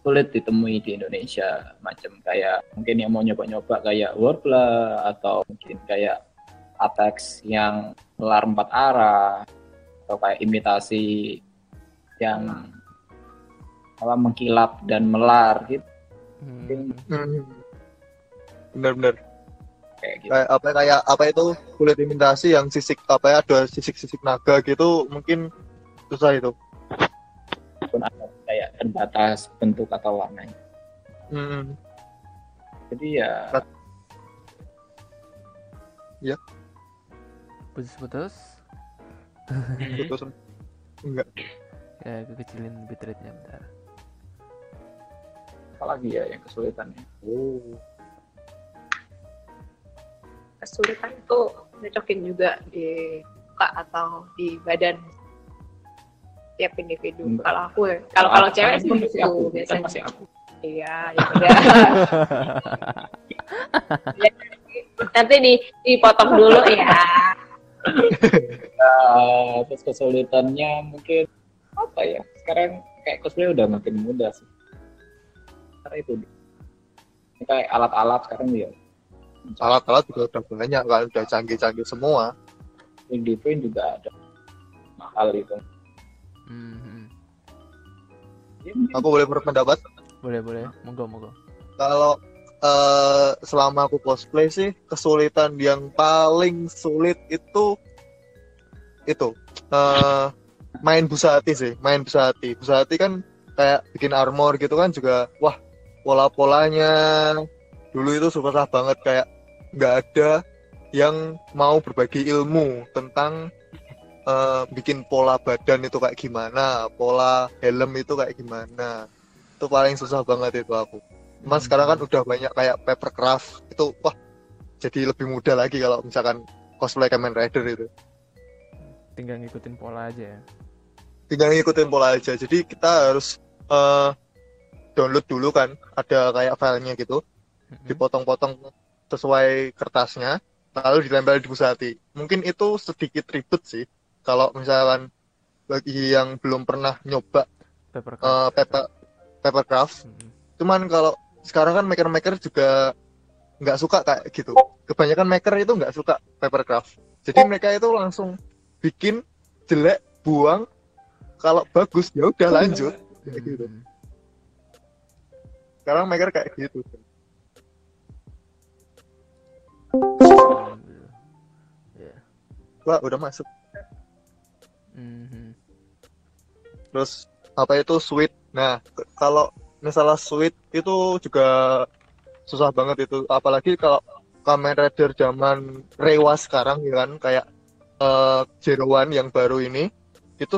sulit ditemui di Indonesia macam kayak mungkin yang mau nyoba-nyoba kayak Warbler atau mungkin kayak Apex yang melar empat arah atau kayak imitasi yang apa mengkilap dan melar gitu Hmm. Hmm. Bener-bener. kayak gitu. Kayak apa kayak apa itu kulit imitasi yang sisik apa ya ada sisik-sisik naga gitu mungkin susah itu. Pun ada kayak terbatas bentuk atau warnanya. Hmm. Jadi ya Ya, Putus-putus. putus. Enggak. Ya gue kecilin bitrate-nya bentar. apalagi ya yang kesulitannya. Oh. Kesulitan itu nyocokin juga di muka atau di badan tiap individu. Hmm. Kalau aku ya, kalau kalau cewek sih masih gitu aku, kan biasanya. masih aku. Iya, ya udah. Ya, Nanti di dipotong dulu ya. Nah, terus kesulitannya mungkin apa ya? Sekarang kayak cosplay udah makin mudah sih. Karena itu Ini kayak alat-alat sekarang ya. alat-alat juga udah banyak kan udah canggih-canggih semua 3D print juga ada mahal itu. Mungkin aku boleh berpendapat? Boleh boleh, monggo monggo. kalau eh, selama aku cosplay sih kesulitan yang paling sulit itu itu eh, main busati sih main busati busati kan kayak bikin armor gitu kan juga wah pola-polanya. Dulu itu susah banget kayak nggak ada yang mau berbagi ilmu tentang eh, bikin pola badan itu kayak gimana pola helm itu kayak gimana. Itu paling susah banget itu aku. Mas sekarang kan udah banyak kayak papercraft itu wah jadi lebih mudah lagi kalau misalkan cosplay Kamen Rider itu. Tinggal ngikutin pola aja ya. tinggal ngikutin pola aja. Jadi kita harus eh, download dulu kan ada kayak filenya gitu. Mhm. dipotong-potong sesuai kertasnya lalu dilempel di pusati. Mungkin itu sedikit ribet sih kalau misalkan bagi yang belum pernah nyoba Paper eh, paper papercraft Mhm. cuman kalau sekarang kan maker-maker juga nggak suka kayak gitu. Kebanyakan maker itu nggak suka papercraft. Jadi mereka itu langsung bikin jelek buang. Kalau bagus ya udah lanjut. Kayak gitu. Sekarang maker kayak gitu. Ya. wah udah masuk Mhm. terus apa itu sweet? Nah kalau misalnya sweet itu juga susah banget itu. Apalagi kalau Kamen Rider zaman Rewa sekarang ya kan? Kayak eh Zero One yang baru ini itu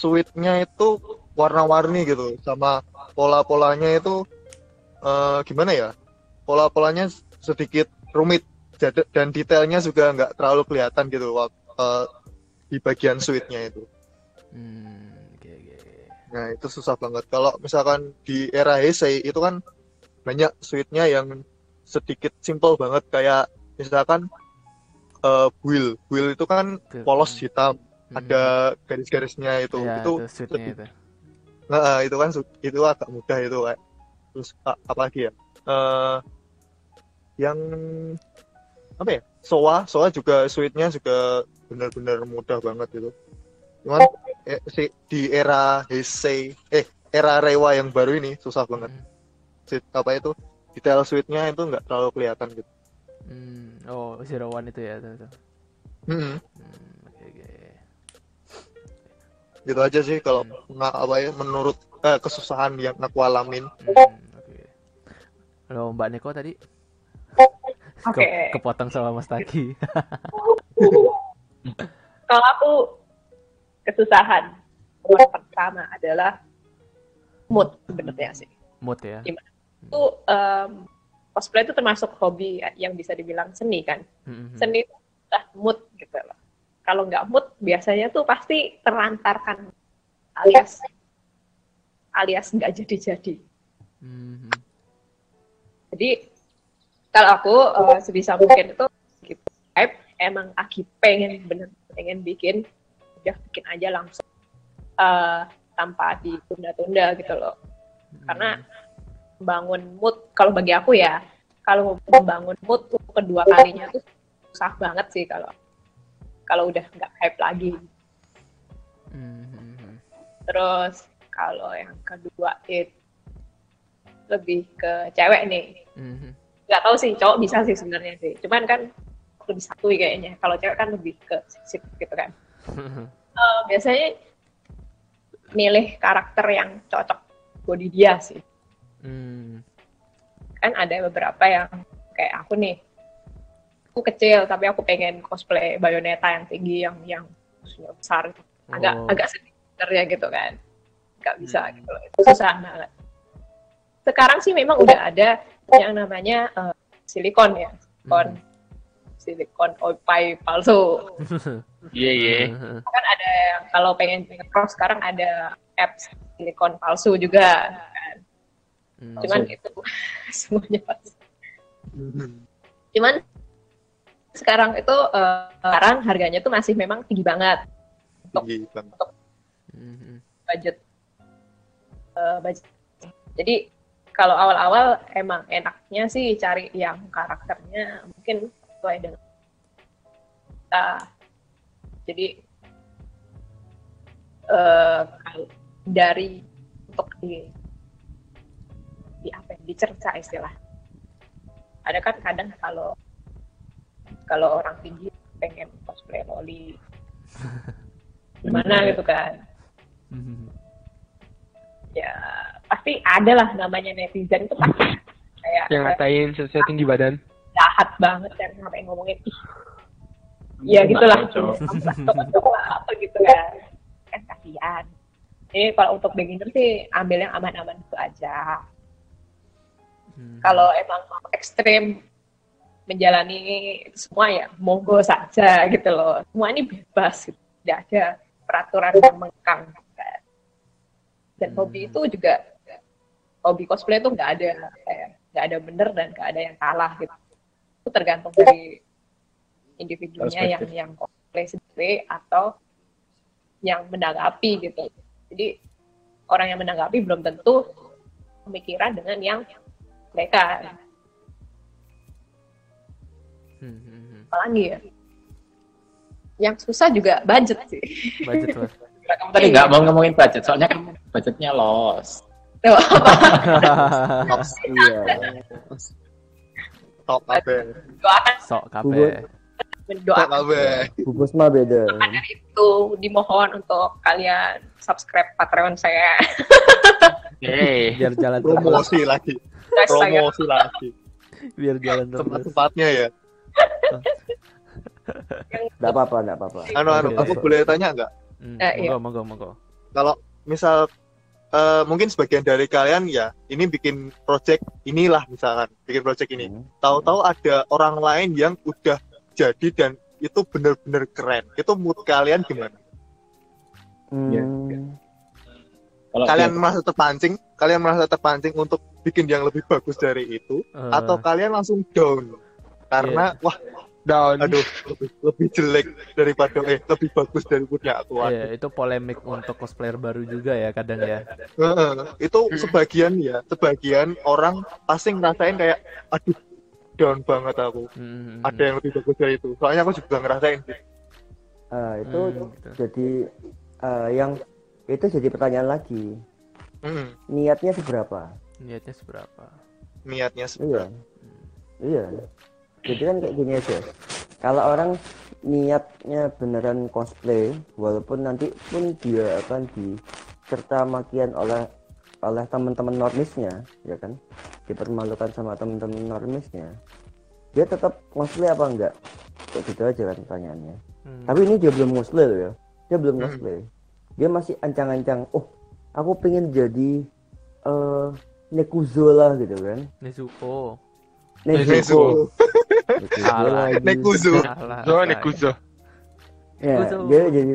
sweetnya itu warna-warni gitu. Sama pola-polanya itu eh, gimana ya? Pola-polanya sedikit rumit. Dan detailnya juga nggak terlalu kelihatan gitu. Eh, di bagian sweetnya itu Hmm, oke. oke. Nah, itu susah banget. Kalau misalkan di era Heisei itu kan banyak suite-nya yang sedikit simple banget kayak misalkan eh build. Build itu kan polos hitam, Mhm. ada garis-garisnya itu. Ya, itu itu suitnya itu. Nah, itu kan itu agak mudah itu kayak. Terus apa lagi ya? Eh yang apa ya? Soa, Soa juga suite-nya juga benar-benar mudah banget itu. Cuman eh, si, di era Heisei, eh era Rewa yang baru ini susah banget. Mhm. Suite, apa itu? Detail suite-nya itu nggak terlalu kelihatan gitu. Hmm, oh Zero One itu ya. Tuh, tuh. Hmm, Hmm, oke oke. gitu aja sih kalau nggak apa ya menurut eh, kesusahan yang aku alamin. Hmm, oke. Kalau Mbak Neko tadi Oke. ke- kepotong sama Mas Taki. Kalau aku kesusahan nomor pertama adalah mood sebenarnya sih. Mood ya. Itu em, cosplay itu termasuk hobi yang bisa dibilang seni kan. Mhm. Seni itu udah mood gitu loh. Kalau nggak mood biasanya tuh pasti terantarkan alias alias nggak jadi-jadi. Mhm. Jadi kalau aku eh, sebisa mungkin itu emang lagi pengen bener pengen bikin udah bikin aja langsung eh, tanpa ditunda-tunda gitu loh. Karena membangun mood kalau bagi aku ya kalau membangun mood tuh kedua kalinya tuh susah banget sih kalau kalau udah nggak hype lagi. Mhm. Terus kalau yang kedua itu lebih ke cewek nih. Mhm. nggak tahu sih cowok bisa sih sebenarnya sih cuman kan lebih satu kayaknya. Kalau cewek kan lebih ke sip gitu kan. Eh, biasanya milih karakter yang cocok body dia sih. Hmm. kan ada beberapa yang kayak aku nih. Aku kecil tapi aku pengen cosplay Bayonetta yang tinggi yang yang besar. Agak Oh. agak sedih sebenarnya gitu kan. Nggak bisa gitu loh. Itu susah banget. Sekarang sih memang udah ada yang namanya eh, silikon ya. Silikon silikon opai palsu Iya iya. Mhm. kan ada yang kalau pengen cross sekarang ada apps silikon palsu juga kan Hmm. cuman itu semuanya pas cuman sekarang itu eh, sekarang harganya tuh masih memang tinggi banget tinggi banget Hmm. budget eh, budget jadi kalau awal-awal emang enaknya sih cari yang karakternya mungkin sesuai dengan kita. Jadi kalau dari untuk di di apa ya, dicerca istilah. Ada kan kadang kalau kalau orang tinggi pengen cosplay loli. Gimana gitu kan. Hmm. ya pasti ada lah namanya netizen itu pasti. Kayak Yang ngatain sesuatu tinggi badan. Jahat banget kan sampai ngomongin ih. Ya gitulah. Apa gitu kan kan kasihan. Jadi kalau untuk beginner sih ambil yang aman-aman itu aja. Hmm. kalau emang mau ekstrim menjalani itu semua ya monggo saja gitu loh. Semua ini bebas gitu. tidak ada peraturan yang mengekang. Dan hobi itu juga hobi cosplay itu nggak ada kayak nggak ada bener dan nggak ada yang salah gitu itu tergantung dari individunya yang yang cosplay sendiri atau yang menanggapi gitu jadi orang yang menanggapi belum tentu pemikiran dengan yang mereka Hmm, hmm, hmm. apalagi ya yang susah juga budget sih Budget mas. Kamu tadi nggak mau ngomongin budget, soalnya kan budgetnya los. Tuh, Iya. kabeh doakan Sok kabeh. kabeh Bungkus mah beda. itu dimohon untuk kalian subscribe Patreon saya Hey. Biar jalan terus. promosi lagi guys saya promosi lagi Biar jalan terus. tempat-tempatnya ya Enggak apa-apa, enggak apa-apa. anu anu aku boleh tanya nggak Hmm, Eh, iya. Monggo. kalau misal eh, mungkin sebagian dari kalian ya ini bikin project inilah misalkan bikin project ini. Hmm. tahu-tahu ada orang lain yang udah jadi dan itu bener-bener keren. Itu mood kalian gimana? Hmm. Kalau kalian merasa terpancing? Kalian merasa terpancing untuk bikin yang lebih bagus dari itu? Eh, atau kalian langsung down? Karena wah Down. aduh lebih, lebih jelek daripada eh lebih bagus dari punya aku iya, itu polemik untuk cosplayer baru juga ya kadang ya. Heeh, itu sebagian ya sebagian orang pasti ngerasain kayak aduh down banget aku Hmm, ada yang lebih bagus dari itu soalnya aku juga ngerasain sih Ah, itu Hmm, gitu. jadi ah, yang itu jadi pertanyaan lagi. Mm, Niatnya seberapa? niatnya seberapa? niatnya Iya. sebenarnya Iya. Jadi kan kayak gini aja. Kalau orang niatnya beneran cosplay, walaupun nanti pun dia akan dicerca makian oleh oleh teman-teman normisnya, ya kan? Dipermalukan sama teman-teman normisnya. Dia tetap cosplay apa enggak? Kayak gitu aja kan pertanyaannya. Hmm. Tapi ini dia belum cosplay loh ya. Dia belum Hmm. cosplay. Dia masih ancang-ancang, "Oh, aku pengen jadi eh Nekuzo lah gitu kan." Nezuko. Nezuko. Nekuzo. Nekuzo Salah. Zo, salah. Nekuzo. Ya, Nekuzo. dia jadi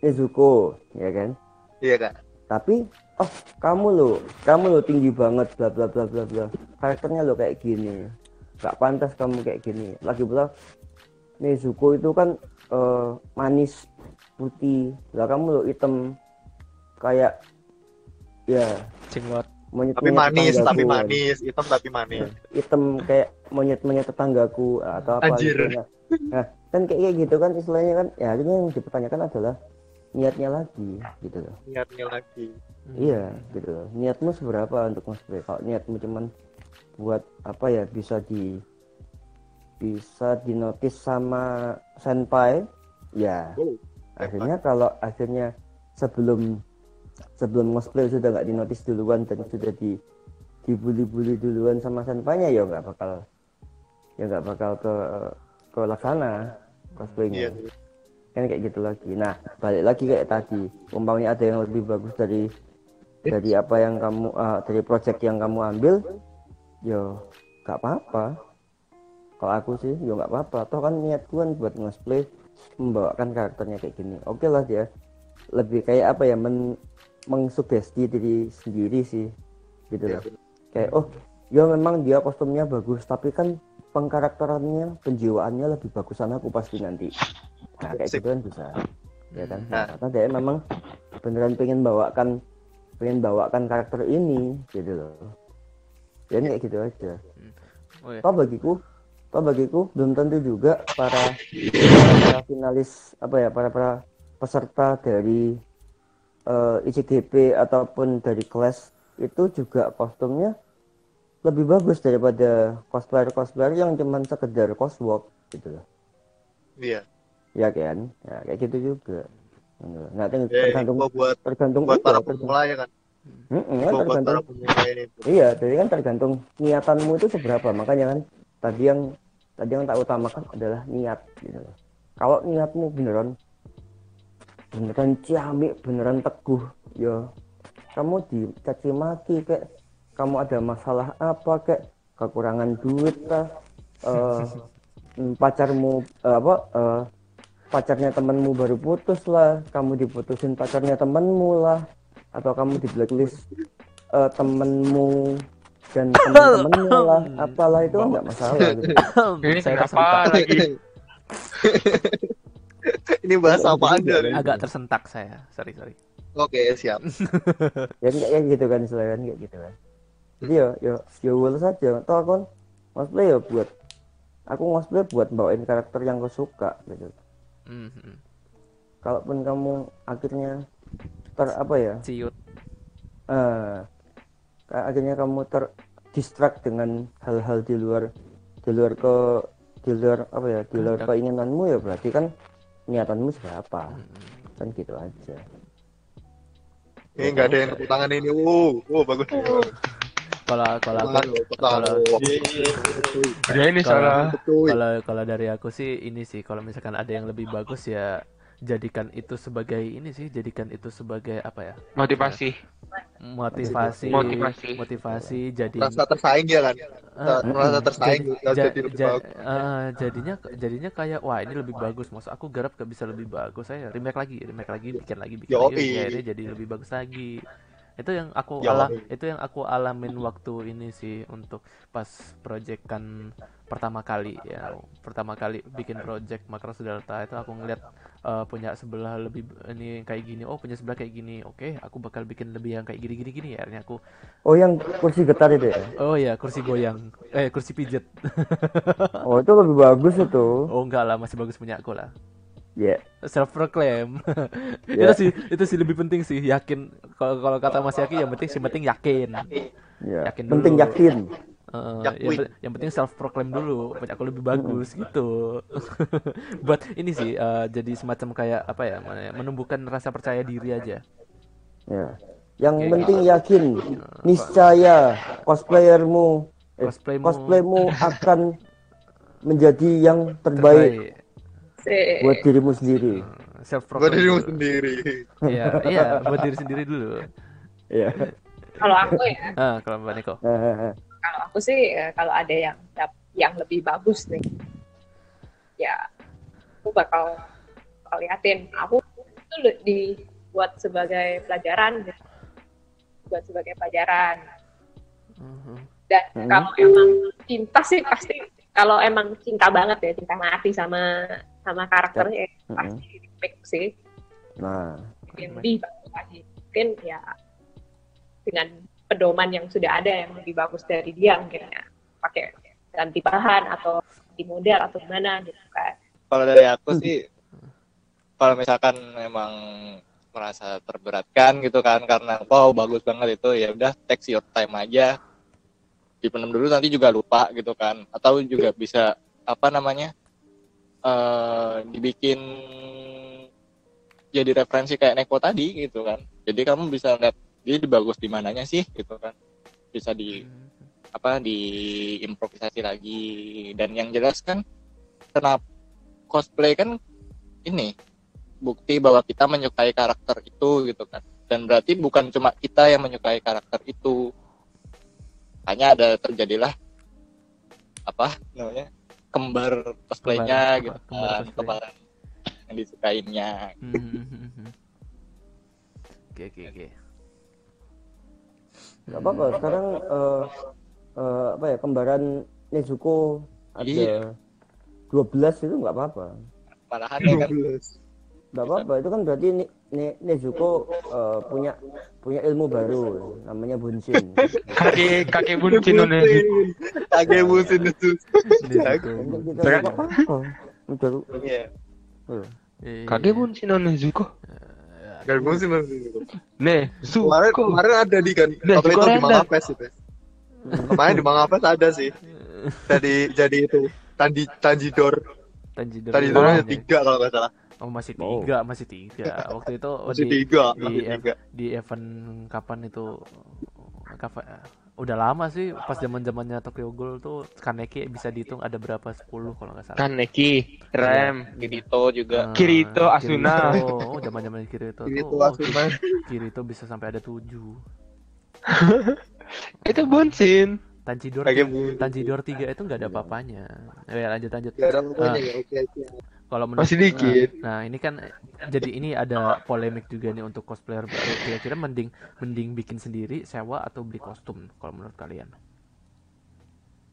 Nezuko, ya kan? iya kak Tapi, oh kamu lo, kamu lo tinggi banget, bla bla bla bla bla. Karakternya lo kayak gini, gak pantas kamu kayak gini. Lagi pula Nezuko itu kan eh, manis, putih. Lah kamu lo hitam, kayak ya Cinglot. Monyet tapi manis tapi manis hitam tapi manis hitam kayak monyet-monyet tetanggaku atau apa Anjir. gitu. Nah, nah, kan kayak gitu kan istilahnya kan ya akhirnya yang dipertanyakan adalah niatnya lagi gitu loh. niatnya lagi Iya, gitu loh. Niatmu seberapa untuk cosplay? Kalau niatmu cuman buat apa ya bisa di bisa dinotis sama senpai, ya Oh, akhirnya kalau akhirnya sebelum sebelum cosplay sudah nggak dinotis duluan dan sudah di dibully-bully duluan sama senpainya ya nggak bakal ya nggak bakal ke ke laksana cosplaynya. Iya. Kan kayak gitu lagi. Nah balik lagi kayak tadi. Umpamanya ada yang lebih bagus dari dari apa yang kamu ah, dari project yang kamu ambil yo nggak apa-apa. Kalau aku sih yo nggak apa-apa. Toh kan niatku kan buat cosplay membawakan karakternya kayak gini. Oke lah dia. Lebih kayak apa ya men mengsugesti diri sendiri sih gitu Iya, loh. kayak oh ya memang dia kostumnya bagus tapi kan pengkarakterannya penjiwaannya lebih bagusan aku pasti nanti. Nah kayak gitu kan bisa ya kan? Nah, karena dia memang beneran pengen bawakan pengen bawakan karakter ini gitu loh. Ya ini kayak gitu aja. Oh, ya. toh bagiku toh bagiku belum tentu juga para para finalis apa ya para para peserta dari eh, ICGP ataupun dari kelas itu juga kostumnya lebih bagus daripada cosplayer cosplayer yang cuman sekedar coswalk gitu loh Iya. ya kan ya kayak gitu juga nah Ya, tergantung info buat tergantung buat itu, para pemula ya kan. Kan buat para tergantung. Iya, jadi kan tergantung niatanmu itu seberapa. Makanya kan tadi yang tadi yang tak utamakan adalah niat gitu loh. Kalau niatmu beneran beneran ciamik, beneran teguh, ya. Kamu dicaci maki kayak kamu ada masalah apa kayak kekurangan duit lah eh, mm, pacarmu eh, apa eh, pacarnya temanmu baru putus lah. Kamu diputusin pacarnya temanmu lah. Atau kamu di blacklist eh, temenmu dan temen-temenmu lah. Apalah itu nggak masalah gitu. Ini Saya tersentak. lagi? Ini bahas apa aja nih? Agak tersentak saya. Sorry, sorry. Oke, siap. ya kayak kayak gitu kan kan, kayak gitu kan jadi ya ya ya well saja toh aku kan cosplay ya buat aku cosplay buat bawain karakter yang aku suka gitu Mhm. kalaupun kamu akhirnya ter apa ya Ciut. eh akhirnya kamu ter distract dengan hal-hal di luar di luar ke di luar apa ya di luar keinginanmu ya berarti kan niatanmu seberapa kan gitu aja Ini nggak ada yang tepuk tangan ini. Wow, wow bagus. Kalau kalau aku kalau ini salah. Kalau kalau dari aku sih ini sih kalau misalkan ada yang lebih bagus ya jadikan itu sebagai ini sih jadikan itu sebagai apa ya Motivasi. Motivasi Motivasi. motivasi jadi Rasa tersaing ya kan? Ah, Merasa tersaing jadi, jadi lebih ja- bagus. ah, jadinya jadinya kayak wah ini lebih bagus maksud aku garap gak bisa lebih bagus saya remake lagi remake lagi bikin lagi bikin Yoi. lagi akhirnya jadi lebih bagus lagi itu yang aku ala itu yang aku alamin waktu ini sih untuk pas proyekan pertama kali ya. pertama kali bikin project Macross Delta itu aku ngeliat eh, punya sebelah lebih ini kayak gini. Oh punya sebelah kayak gini. Oke aku bakal bikin lebih yang kayak gini gini gini ya. Akhirnya aku oh yang kursi getar itu ya? Oh ya kursi goyang. Eh kursi pijet oh itu lebih bagus itu. Oh enggak lah, masih bagus punya aku lah. ya Self proclaim. Ya. itu sih itu sih lebih penting sih, yakin. Kalau kalau kata Mas Yaki yang penting yang penting yakin. ya Yakin penting dulu. yakin Yakin. yang, yang penting self proclaim dulu, aku lebih bagus gitu. Buat ini sih eh, jadi semacam kayak apa ya, mana ya, menumbuhkan rasa percaya diri aja. ya yang Oke. penting yakin niscaya cosplayermu eh, Cosplaymu- cosplaymu akan menjadi yang terbaik Sih. buat dirimu sendiri Self Buat proclaim. dirimu sendiri. Iya, iya, buat diri sendiri dulu. ya Kalau aku ya, Ah, kalau Mbak Niko. Kalau aku sih eh, kalau ada yang yang lebih bagus nih, ya aku bakal bakal liatin. Aku itu dibuat sebagai pelajaran, gitu. buat sebagai pelajaran. Mhm. Dan Hmm. kalau emang cinta sih pasti kalau emang cinta banget ya cinta mati sama sama karakternya ya, Mhm. pasti pick sih nah lebih bagus lagi. Mungkin ya dengan pedoman yang sudah ada yang lebih bagus dari dia mungkin ya. Pakai ganti bahan atau di model atau gimana gitu kan. Kalau dari aku sih, kalau misalkan memang merasa terberatkan gitu kan karena wow bagus banget itu ya udah take your time aja. Dipendam dulu nanti juga lupa gitu kan. Atau juga bisa apa namanya eh dibikin jadi referensi kayak Neko tadi gitu kan. Jadi kamu bisa lihat dia bagus di mananya sih gitu kan bisa di apa diimprovisasi lagi dan yang jelas kan kenapa cosplay kan ini bukti bahwa kita menyukai karakter itu gitu kan dan berarti bukan cuma kita yang menyukai karakter itu hanya ada terjadilah apa namanya kembar cosplaynya Kembar- gitu kembar kan cosplay. kemarin yang disukainya Mhm. Oke oke oke. Nggak apa-apa sekarang eh, eh, apa ya kembaran Nezuko Iya. ada 12 itu nggak apa-apa. Malahan ya kan? nggak apa-apa itu kan berarti Ne- Ne- Nezuko eh, punya punya ilmu baru namanya Bunshin. Kakek kakek buncin nih. Kage musim itu. Untuk kita Berat. nggak Iya. Iya. Nih. Kage musim itu. Nih, Kemarin Zuko. kemarin ada di kan. Nah, Waktu itu di. Mangapes itu. Kemarin di Mangapes ada sih. Jadi jadi itu Tanji Tanjidor. Tanjidor. Tanjidor ada tiga kalau nggak salah. Oh masih Oh. tiga, masih tiga. Waktu itu Masih di, tiga, di, masih tiga. di event kapan itu? Kapan? Udah lama sih, pas zaman zamannya Tokyo Ghoul tuh Kaneki bisa dihitung ada berapa 10 kalau nggak salah. Kaneki, Rem, Kirito juga Ah, Kirito, Asuna. Kirito. Oh, zaman zaman Kirito, Kirito, tuh. oh, Asuna. Kirito bisa sampai ada 7 Itu buncin. Tanjidor. Tanjidor 3 itu nggak ada apa-apanya. Ya lanjut lanjut. Gak ada apa-apanya Ah, ya. Oke oke. Kalau menurut Masih dikit. Nah, nah, ini kan jadi ini ada polemik juga nih untuk cosplayer baru. Kira-kira mending mending bikin sendiri, sewa atau beli kostum kalau menurut kalian?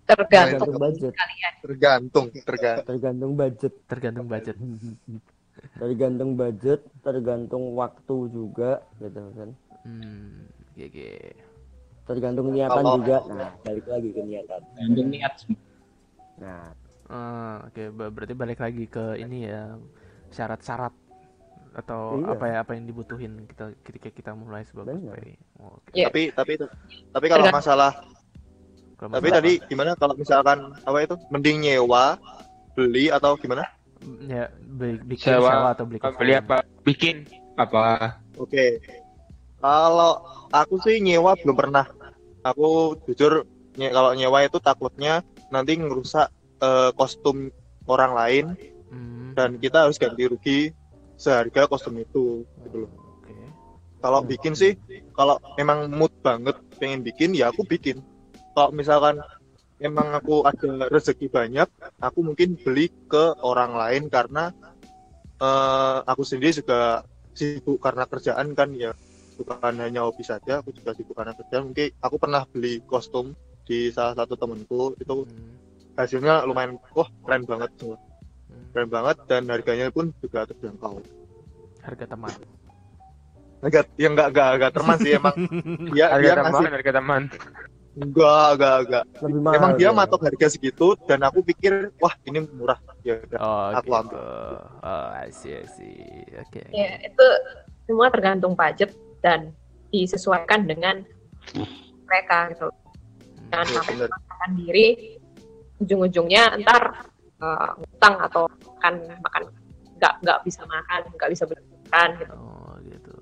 Tergantung tergantung budget kalian. Tergantung, tergantung. tergantung budget Tergantung budget. tergantung budget tergantung waktu juga gitu kan Hmm, GG. tergantung niatan Kalau- juga nah balik lagi ke niatan Gantung niat nah Ah, oke, ber- berarti balik lagi ke ini ya syarat-syarat atau Iya. apa ya apa yang dibutuhin kita ketika kita mulai cosplay. Oh, Oke. Iya. Tapi tapi tapi kalau masalah Kalau tapi masalah tadi gimana kalau misalkan apa itu mending nyewa beli atau gimana? apa? ya bi- bikin Sewa, sewa atau beli Beli apa? Bikin apa? Oke. Kalau aku sih nyewa belum pernah. Aku jujur nye- kalau nyewa itu takutnya nanti ngerusak eh, kostum orang lain Hmm, dan kita harus ganti rugi seharga kostum itu gitu loh. Kalau bikin sih kalau memang mood banget pengen bikin ya aku bikin. Kalau misalkan memang aku ada rezeki banyak, aku mungkin beli ke orang lain karena eh, aku sendiri juga sibuk karena kerjaan kan ya bukan hanya hobi saja, aku juga sibuk karena kerjaan. Mungkin aku pernah beli kostum di salah satu temanku itu Hmm, hasilnya lumayan wah keren banget semua hmm. keren banget dan harganya pun juga terjangkau Harga teman. enggak ya enggak enggak enggak teman sih emang dia Harga dia teman, ngasih harga teman. enggak enggak enggak lebih mahal emang dia ya. matok harga segitu dan aku pikir wah ini murah ya udah Oh, aku gitu. ambil Oh, I see, I see. Oke. oke. Ya, itu semua tergantung budget dan disesuaikan dengan mereka gitu. Jangan Iya, sampai bener. memaksakan diri ujung-ujungnya ntar uh, ngutang atau makan makan nggak nggak bisa makan nggak bisa beli makan gitu Oh, gitu.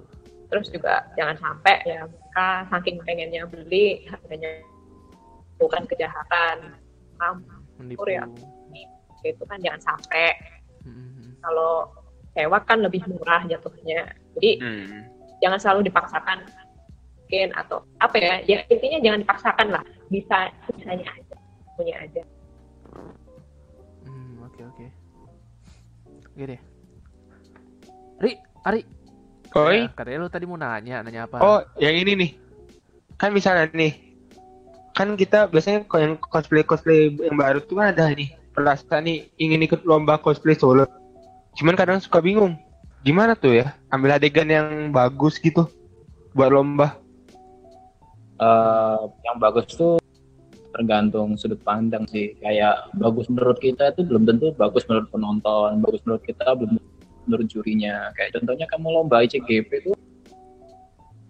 terus juga jangan sampai ya mereka saking pengennya beli harganya bukan kejahatan? Menipu. ya. itu kan jangan sampai Hmm, kalau sewa kan lebih murah jatuhnya jadi Hmm. jangan selalu dipaksakan mungkin atau apa ya ya intinya jangan dipaksakan lah bisa bisanya aja punya aja Oke deh. Ri, Ari. Oi. Ya, katanya lu tadi mau nanya, nanya apa? Oh, yang ini nih. Kan misalnya nih. Kan kita biasanya kalau yang cosplay-cosplay yang baru tuh kan ada nih. Perasaan nih ingin ikut lomba cosplay solo. Cuman kadang suka bingung. Gimana tuh ya? Ambil adegan yang bagus gitu buat lomba. Eh, yang bagus tuh tergantung sudut pandang sih. Kayak bagus menurut kita itu belum tentu bagus menurut penonton, bagus menurut kita belum menurut jurinya. Kayak contohnya kamu lomba ICGP itu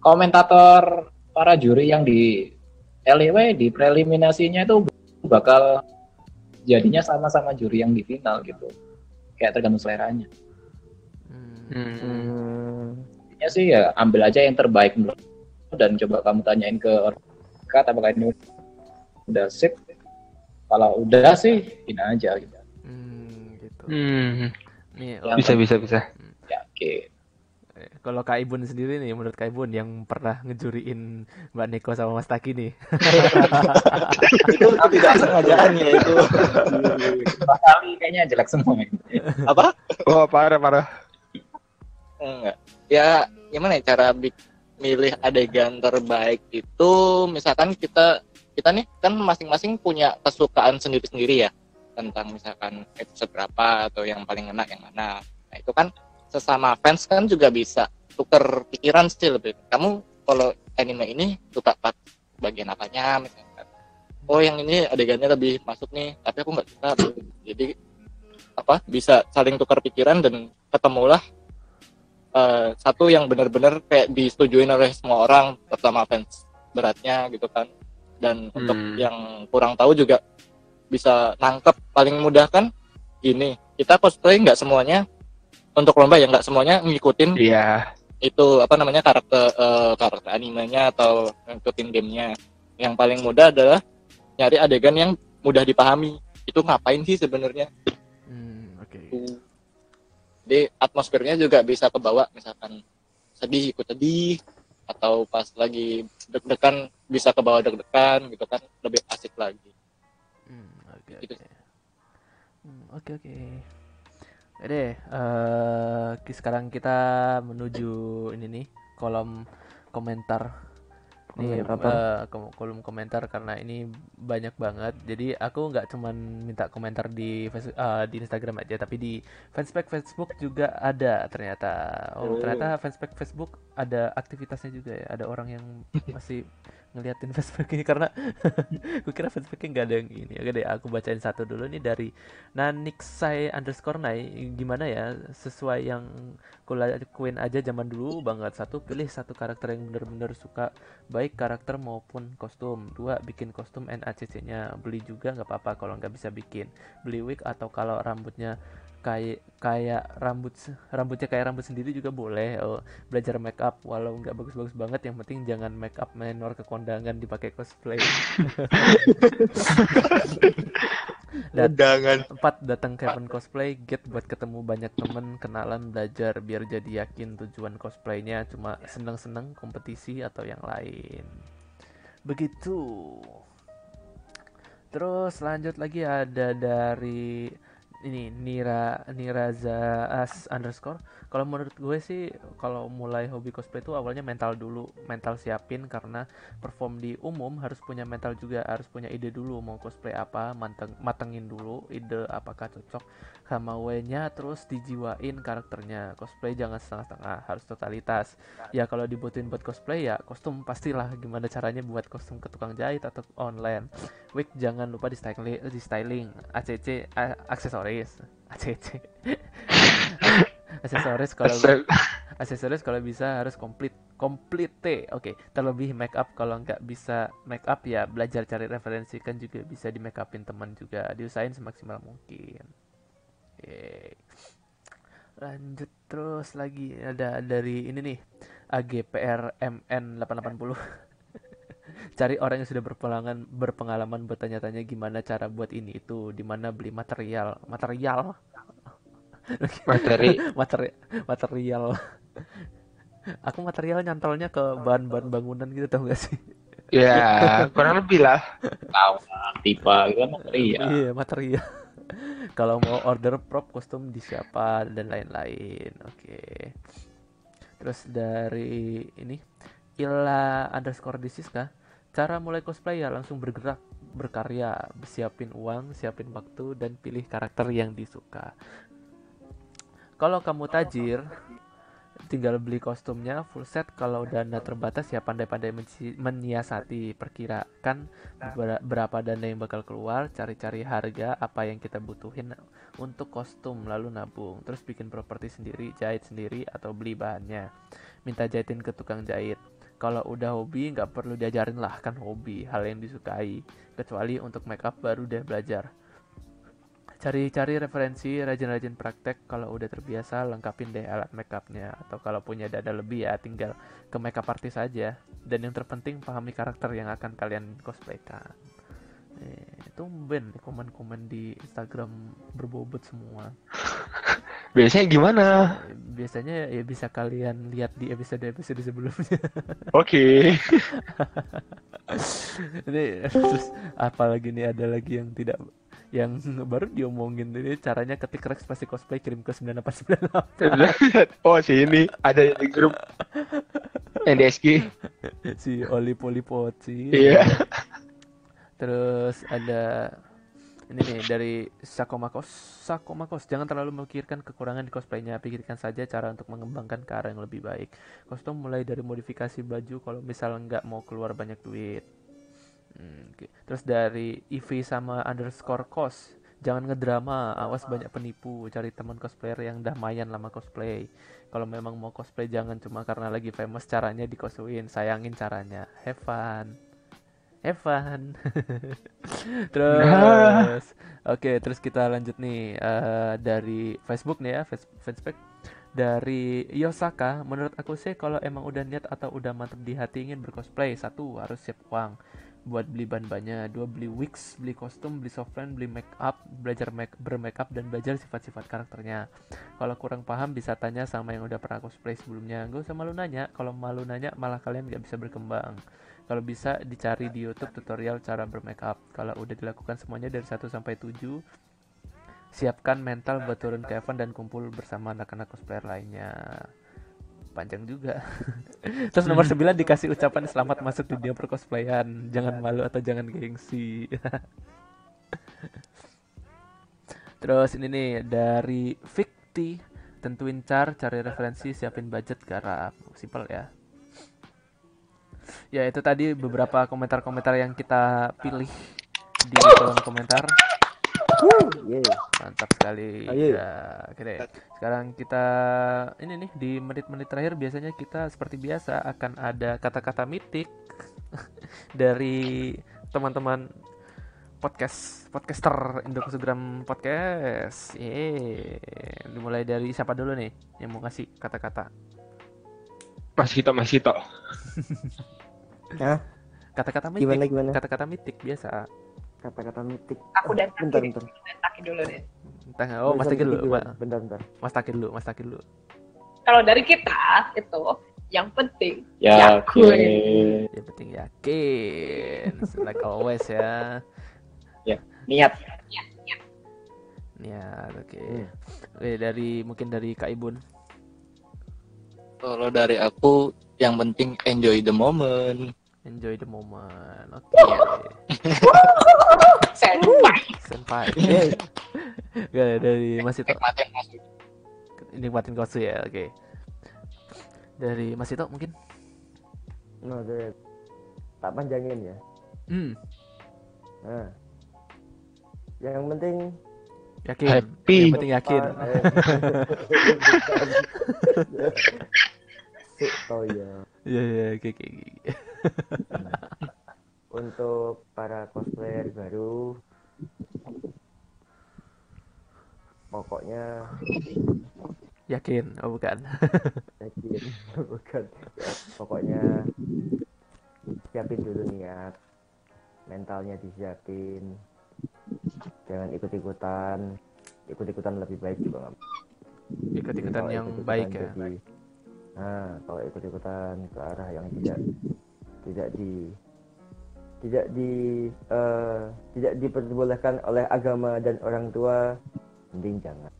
komentator para juri yang di LEW di preliminasinya itu bakal jadinya sama-sama juri yang di final gitu. Kayak tergantung seleranya. Hmm, Intinya sih ya ambil aja yang terbaik menurut dan coba kamu tanyain ke orang apakah ini udah sip kalau udah sih ini aja gitu hmm, gitu. Hmm. Nih, Ya. Bisa bisa bisa. ya oke eh, kalau Kak Ibun sendiri nih, menurut Kak Ibun yang pernah ngejuriin Mbak Neko sama Mas Taki nih. itu tidak sengajaan ya itu Dua kali kayaknya jelek semua apa Oh, parah parah. enggak ya gimana ya cara milih adegan terbaik itu misalkan kita kita nih kan masing-masing punya kesukaan sendiri-sendiri ya tentang misalkan episode berapa atau yang paling enak yang mana. Nah itu kan sesama fans kan juga bisa tuker pikiran sih lebih. Kamu kalau anime ini suka pas bagian apanya misalkan. Oh yang ini adegannya lebih masuk nih, tapi aku nggak suka. Jadi apa bisa saling tukar pikiran dan ketemulah uh, satu yang benar-benar kayak disetujuin oleh semua orang terutama fans beratnya gitu kan dan hmm. untuk yang kurang tahu juga bisa nangkep paling mudah kan gini kita cosplay nggak semuanya. Untuk lomba ya nggak semuanya ngikutin iya. itu apa namanya karakter uh, karakter animenya atau ngikutin gamenya. Yang paling mudah adalah nyari adegan yang mudah dipahami. Itu ngapain sih sebenarnya? Hmm, oke. Okay. jadi atmosfernya juga bisa kebawa misalkan sedih ikut sedih atau pas lagi deg-degan bisa ke bawah deg-degan gitu kan lebih asik lagi. Oke gitu. hmm, oke oke. Deh uh, sekarang kita menuju ini nih kolom komentar nih uh, kolom komentar karena ini banyak banget. Jadi aku nggak cuman minta komentar di uh, di Instagram aja tapi di fanspage Facebook juga ada ternyata. Oh, oh. ternyata fanspage Facebook ada aktivitasnya juga ya. Ada orang yang masih ngeliatin Facebook ini karena gue kira Facebook nggak ada yang ini. Oke deh aku bacain satu dulu nih dari Naniksai underscore Nai gimana ya sesuai yang kulakuin aja zaman dulu banget. Satu pilih satu karakter yang bener-bener suka baik karakter maupun kostum. Dua bikin kostum NACC nya beli juga nggak apa-apa kalau nggak bisa bikin. Beli wig atau kalau rambutnya kayak kayak rambut rambutnya kayak rambut sendiri juga boleh oh, belajar make up. Walau nggak bagus-bagus banget yang penting jangan make up menor ke kondangan dipakai cosplay. Dan empat datang Kevin cosplay get buat ketemu banyak temen kenalan belajar biar jadi yakin tujuan cosplaynya. Cuma seneng-seneng kompetisi atau yang lain. Begitu. Terus lanjut lagi ada dari ini Nira Niraza as underscore. Kalau menurut gue sih kalau mulai hobi cosplay itu awalnya mental dulu mental siapin karena perform di umum harus punya mental juga harus punya ide dulu mau cosplay apa manteng matengin dulu ide apakah cocok sama W-nya terus dijiwain karakternya. Cosplay jangan setengah-setengah harus totalitas. Ya kalau dibutuhin buat cosplay ya kostum pastilah gimana caranya buat kostum ke tukang jahit atau online. Wig jangan lupa di styling di styling. ACC aksesoris ACC aksesoris kalau aksesoris kalau bisa harus komplit complete. Oke okay. terlebih make up. Kalau nggak bisa make up ya belajar cari referensi kan juga bisa di make upin teman juga. Diusahain semaksimal mungkin. Okay. lanjut terus lagi. Ada dari ini nih AGPR MN 880 cari orang yang sudah berpengalaman berpengalaman bertanya-tanya gimana cara buat ini itu di mana beli material material. Materi. Materi material. Aku material nyantolnya ke bahan-bahan bangunan gitu tau gak sih? Ya kurang lebih lah. Tahu tipe gitu material. Iya material. Kalau mau order prop kostum di siapa dan lain-lain oke. Okay. terus dari ini Ila underscore disiska cara mulai cosplay ya langsung bergerak berkarya siapin uang siapin waktu dan pilih karakter yang disuka kalau kamu tajir, tinggal beli kostumnya full set. Kalau dana terbatas ya pandai-pandai menyiasati. Perkirakan berapa dana yang bakal keluar, cari-cari harga apa yang kita butuhin untuk kostum, lalu nabung. Terus bikin properti sendiri, jahit sendiri atau beli bahannya. Minta jahitin ke tukang jahit. Kalau udah hobi nggak perlu diajarin lah kan hobi, hal yang disukai. Kecuali untuk makeup baru deh belajar. Cari-cari referensi rajin-rajin praktek kalau udah terbiasa lengkapin deh alat makeupnya atau kalau punya dada lebih ya tinggal ke makeup artis aja. Dan yang terpenting pahami karakter yang akan kalian cosplaykan. Eh, tumben komen-komen di Instagram berbobot semua biasanya gimana biasanya ya bisa kalian lihat di episode-episode sebelumnya oke okay. ini terus apalagi nih ada lagi yang tidak yang baru diomongin ini caranya ketik Rex pasti cosplay kirim ke 9898 oh sih ini ada di grup Yang di SG. si Oli Polipoci. Iya. Terus ada ini nih dari Sakomakos. Sakomakos, jangan terlalu memikirkan kekurangan di cosplaynya, pikirkan saja cara untuk mengembangkan ke arah yang lebih baik. Kostum mulai dari modifikasi baju kalau misal nggak mau keluar banyak duit. Hmm, oke. Terus dari IV sama underscore cos, jangan ngedrama, awas banyak penipu, cari teman cosplayer yang damayan lama cosplay. Kalau memang mau cosplay jangan cuma karena lagi famous caranya dikosuin, sayangin caranya. Have fun. Have fun. terus, oke, terus kita lanjut nih eh, dari Facebook nih ya, Face- Facebook dari Yosaka. Menurut aku sih kalau emang udah niat atau udah mantep di hati ingin bercosplay, satu harus siap uang buat beli bahan-bahannya, dua beli wigs, beli kostum, beli softline, beli make up, belajar make bermake up dan belajar sifat-sifat karakternya. Kalau kurang paham bisa tanya sama yang udah pernah cosplay sebelumnya. Gak usah malu nanya, kalau malu nanya malah kalian gak bisa berkembang. Kalau bisa dicari di YouTube tutorial cara bermake up. Kalau udah dilakukan semuanya dari 1 sampai 7, siapkan mental buat turun ke event dan kumpul bersama anak-anak cosplayer lainnya. Panjang juga. Terus nomor 9 dikasih ucapan selamat masuk dunia percosplayan. Jangan malu atau jangan gengsi. Terus ini nih dari Fikti tentuin car, cari referensi, siapin budget, garap. Simple ya. Ya itu tadi beberapa komentar-komentar yang kita pilih di kolom komentar. Mantap sekali. Ya, oke deh. Sekarang kita ini nih di menit-menit terakhir biasanya kita seperti biasa akan ada kata-kata mitik dari teman-teman podcast podcaster Indokusugram podcast. Yeay. Dimulai dari siapa dulu nih yang mau ngasih kata-kata? Mas Hito, Mas Hito. Hah? Kata-kata mitik. Gimana, gimana? Kata-kata mitik biasa. Kata-kata mitik. Aku dan Bentar, Taki bentar. Taki dulu deh. Entah, oh Mas Taki dulu. Ma- Bentar, bentar. Mas Taki dulu, Mas Taki dulu. Kalau dari kita itu yang penting Ya, yakin. Yang penting yakin. Like always ya. Ya, niat. Niat, oke. Hmm. Oke, dari mungkin dari Kak Ibun. Kalau dari aku yang penting enjoy the moment. Enjoy the moment. Oke. Senpai. Senpai. Oke, dari Mas Ito. Nikmatin masuk. Nikmatin kosu ya, oke. Dari Mas Ito mungkin. Nah, oke. tak panjangin ya. Hmm, Nah. Yang penting yakin. Happy. Yang penting yakin. Ya. Iya, iya, oke. Untuk para cosplayer baru pokoknya Yakin, oh bukan. yakin bukan pokoknya siapin dulu niat mentalnya disiapin jangan ikut-ikutan ikut-ikutan lebih baik juga nggak Ikut-ikutan Kalau yang ikut-ikutan baik ya. jadi- nah kalau ikut-ikutan ke arah yang tidak tidak di tidak di eh, tidak diperbolehkan oleh agama dan orang tua mending jangan.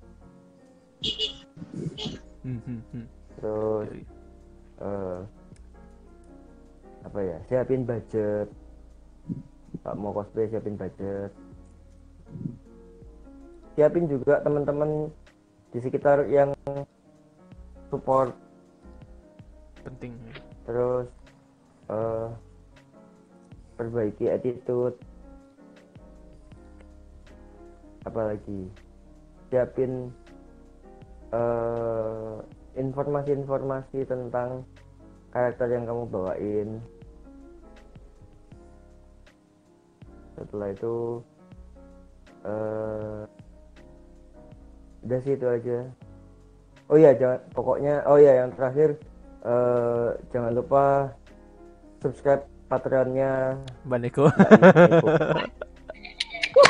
Hmm, hmm, hmm. terus eh, apa ya siapin budget. Pak mau cosplay siapin budget. Siapin juga teman-teman di sekitar yang support Penting. terus eh, perbaiki attitude. Apalagi siapin eh, informasi-informasi tentang karakter yang kamu bawain. Setelah itu eh udah sih itu aja. Oh ya jangan pokoknya oh ya yang terakhir eh jangan lupa subscribe patreonnya Mbak Neko.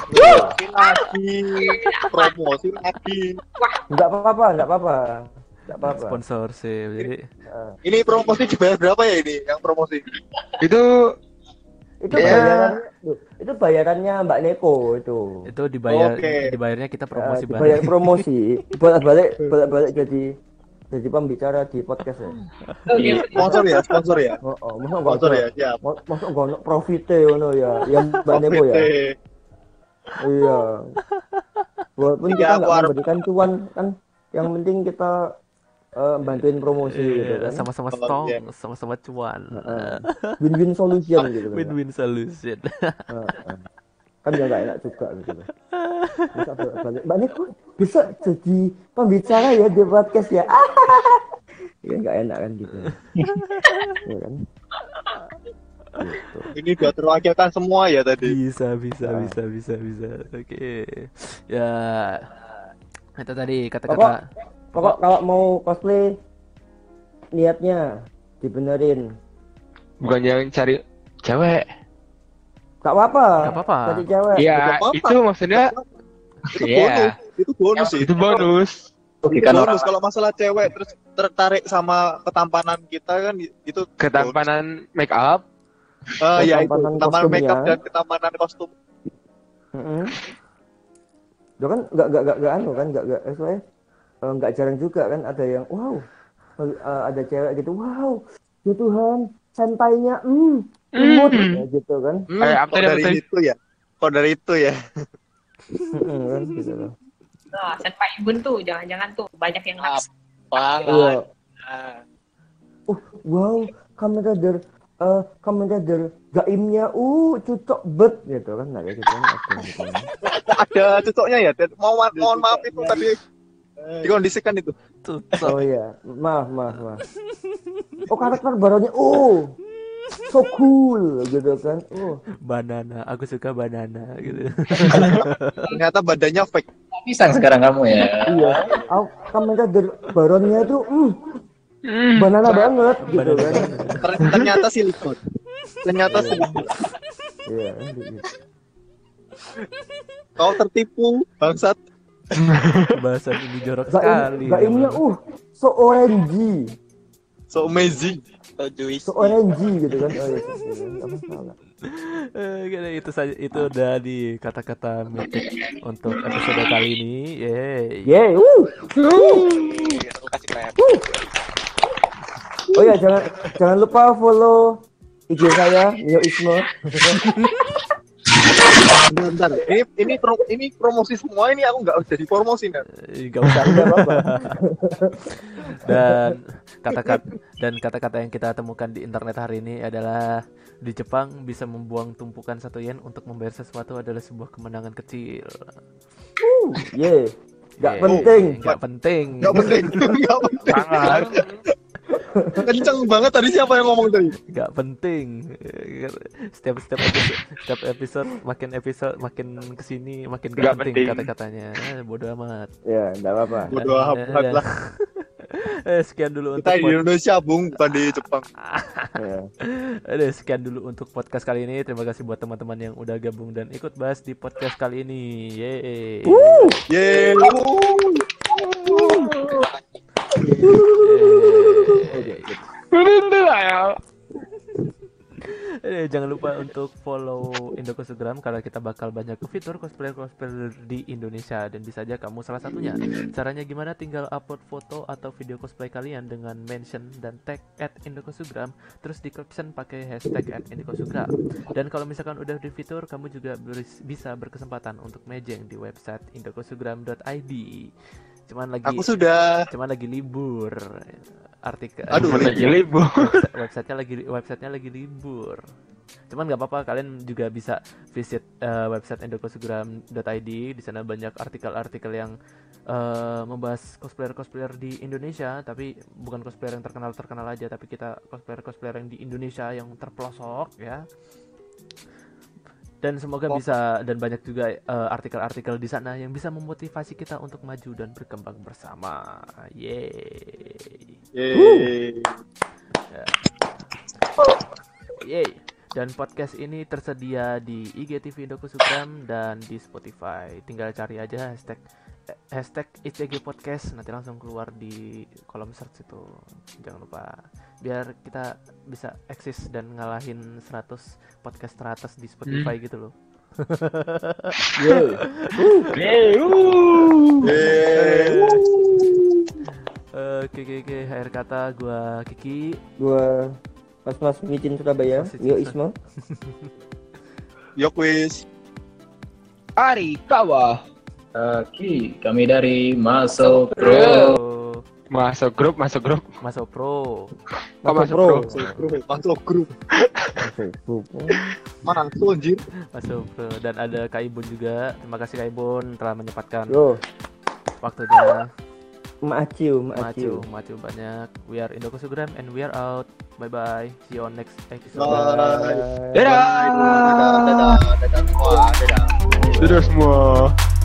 Promosi lagi, promosi lagi. nggak apa-apa nggak apa-apa nggak apa-apa Sponsor sih. Jadi Eh, Ini promosi dibayar berapa ya ini yang promosi? Itu itu Ya. bayarannya itu bayarannya Mbak Neko itu itu dibayar Oke. dibayarnya kita promosi Eh, dibayar bareng. promosi bolak balik bolak balik jadi jadi pembicara di podcast ya. Iya. Sponsor ya, sponsor ya. Oh, oh masa Sponsor ya, siap. Mas- Masa nggak ono profite ngono ya, yang Mbak Nebo ya. Iya. Walaupun Iya, kita nggak memberikan cuan kan, yang penting kita eh, bantuin promosi gitu Iya, kan. sama-sama Oh, stong, iya. sama-sama cuan. Heeh. Win-win solution gitu kan. Win-win solution. Heeh. Kan ya nggak enak juga gitu. Bisa balik. Mbak Neko bisa jadi pembicara ya di podcast ya. Ya nggak enak kan gitu. Iya kan? Gitu. Ini udah terwakilkan semua ya tadi. Bisa, bisa, Nah. bisa, bisa, bisa. Oke. Ya. Itu tadi Pokok, kata-kata pokok kalau mau cosplay niatnya dibenerin. Bukan yang cari cewek. Gak apa-apa. Gak apa-apa. Cari cewek. Iya, itu maksudnya Itu Iya. bonus, itu bonus sih. itu bonus. Itu bonus kalau masalah cewek terus tertarik sama ketampanan kita kan itu Ketampanan make up. Ah ya itu Ketampanan ketampanan makeup kostumnya. dan ketampanan kostum. Heeh. Lo kan nggak nggak nggak nggak anu kan nggak nggak eh, soalnya, eh, nggak jarang juga kan ada yang wow eh, ada cewek gitu wow ya Tuhan santainya hmm imut Hmm. ya, gitu kan Hmm, Kayak apa kok tadi, dari itu ya? Kok dari itu ya? Heeh, gitu loh Nah, senpai Ibun tuh, jangan-jangan tuh banyak yang naksir. Bang, Iya. ah. uh wow Kamen Rider eh Kamen Rider gaimnya uh cocok bet gitu kan nah kayak gitu kan ada gitu kan. Ada cocoknya ya. Dan Mohon mohon maaf itu tadi dikondisikan itu. oh iya maaf maaf maaf oh karakter barunya oh so cool gitu kan oh banana. Aku suka banana gitu. Ternyata badannya fake. pisang sekarang kamu ya. Iya, aku Kamen Rider baronnya tuh, mm, Hmm. banana banget gitu Banana. kan. Ter- Ternyata silikon. Ternyata silikon. Iya. Kau tertipu bangsat. Bahasan ini jorok sekali. gaimnya uh, so orangey, So amazing. So juicy. orangey gitu kan. Oh, iya, gitu, itu saja itu udah di kata-kata mitik untuk episode kali ini. Yeay. Yeay, uh. Aku kasih klep. Oh ya, jangan jangan lupa follow IG saya, Nio Ismo. Bentar, ini ini pro- ini promosi semua ini aku nggak jadi promosi kan. Eh, Gak usah. Apa-apa. dan kata-kata dan kata-kata yang kita temukan di internet hari ini adalah di Jepang bisa membuang tumpukan satu yen untuk membayar sesuatu adalah sebuah kemenangan kecil. Yeay. Gak Yeay. penting. Nggak penting. Nggak penting, nggak penting. Sangat. Kenceng banget tadi siapa yang ngomong tadi? Nggak penting. Setiap setiap episode, setiap episode makin episode makin ke sini makin gak Nggak penting, penting. kata-katanya. Eh, Bodoh amat. Ya, enggak apa-apa. Bodoh Dan- amat lah. Eh, sekian dulu untuk Kita di pod- Indonesia, Bung, bukan di Jepang. Ya. Aduh, sekian dulu untuk podcast kali ini. Terima kasih buat teman-teman yang udah gabung dan ikut bahas di podcast kali ini. Yeay. Yeay. Jangan lupa untuk follow Indokosugram karena kita bakal banyak ke fitur cosplayer-cosplayer di Indonesia dan bisa aja kamu salah satunya. Caranya gimana? Tinggal upload foto atau video cosplay kalian dengan mention dan tag at terus di caption pakai hashtag at. Dan kalau misalkan udah di fitur, kamu juga bisa berkesempatan untuk mejeng di website indokosugram.id. Cuman lagi Aku sudah. cuman lagi libur artikel Aduh, Lagi libur. website- websitenya lagi websitenya lagi libur cuman nggak apa-apa kalian juga bisa visit eh, website endokosugram.id di sana banyak artikel-artikel yang eh, membahas cosplayer-cosplayer di Indonesia tapi bukan cosplayer yang terkenal terkenal aja tapi kita cosplayer-cosplayer yang di Indonesia yang terpelosok ya dan semoga Oh. bisa dan banyak juga eh, artikel-artikel di sana yang bisa memotivasi kita untuk maju dan berkembang bersama. Yeay. Yeay. Yeay. Dan podcast ini tersedia di IGTV Indokusugram dan di Spotify. Tinggal cari aja hashtag hashtag ICG Podcast nanti langsung keluar di kolom search itu. Jangan lupa biar kita bisa eksis dan ngalahin 100 podcast teratas di Spotify gitu loh. Uh. Oke oke oke. Akhir kata gua Kiki. Gua Mas Mas Micin Surabaya. Yo Isma. Yo quiz. Ari Kawa. Oke, kami dari Masuk Bro. Bro. Masuk grup, masuk grup. Masuk pro. Oh, masuk Pro. pro. Masuk grup. Masuk grup. Masuk anjir. Masuk pro. Dan ada Kak Ibun juga. Terima kasih Kak Ibun telah menyempatkan Yo, waktunya. Maaciu, Maaciu. maju banyak. We are Indo Kosugram and we are out. Bye bye. See you on next episode. Bye. Dadah. Dadah. Dadah. Dadah. Wah, dadah. Dadah semua.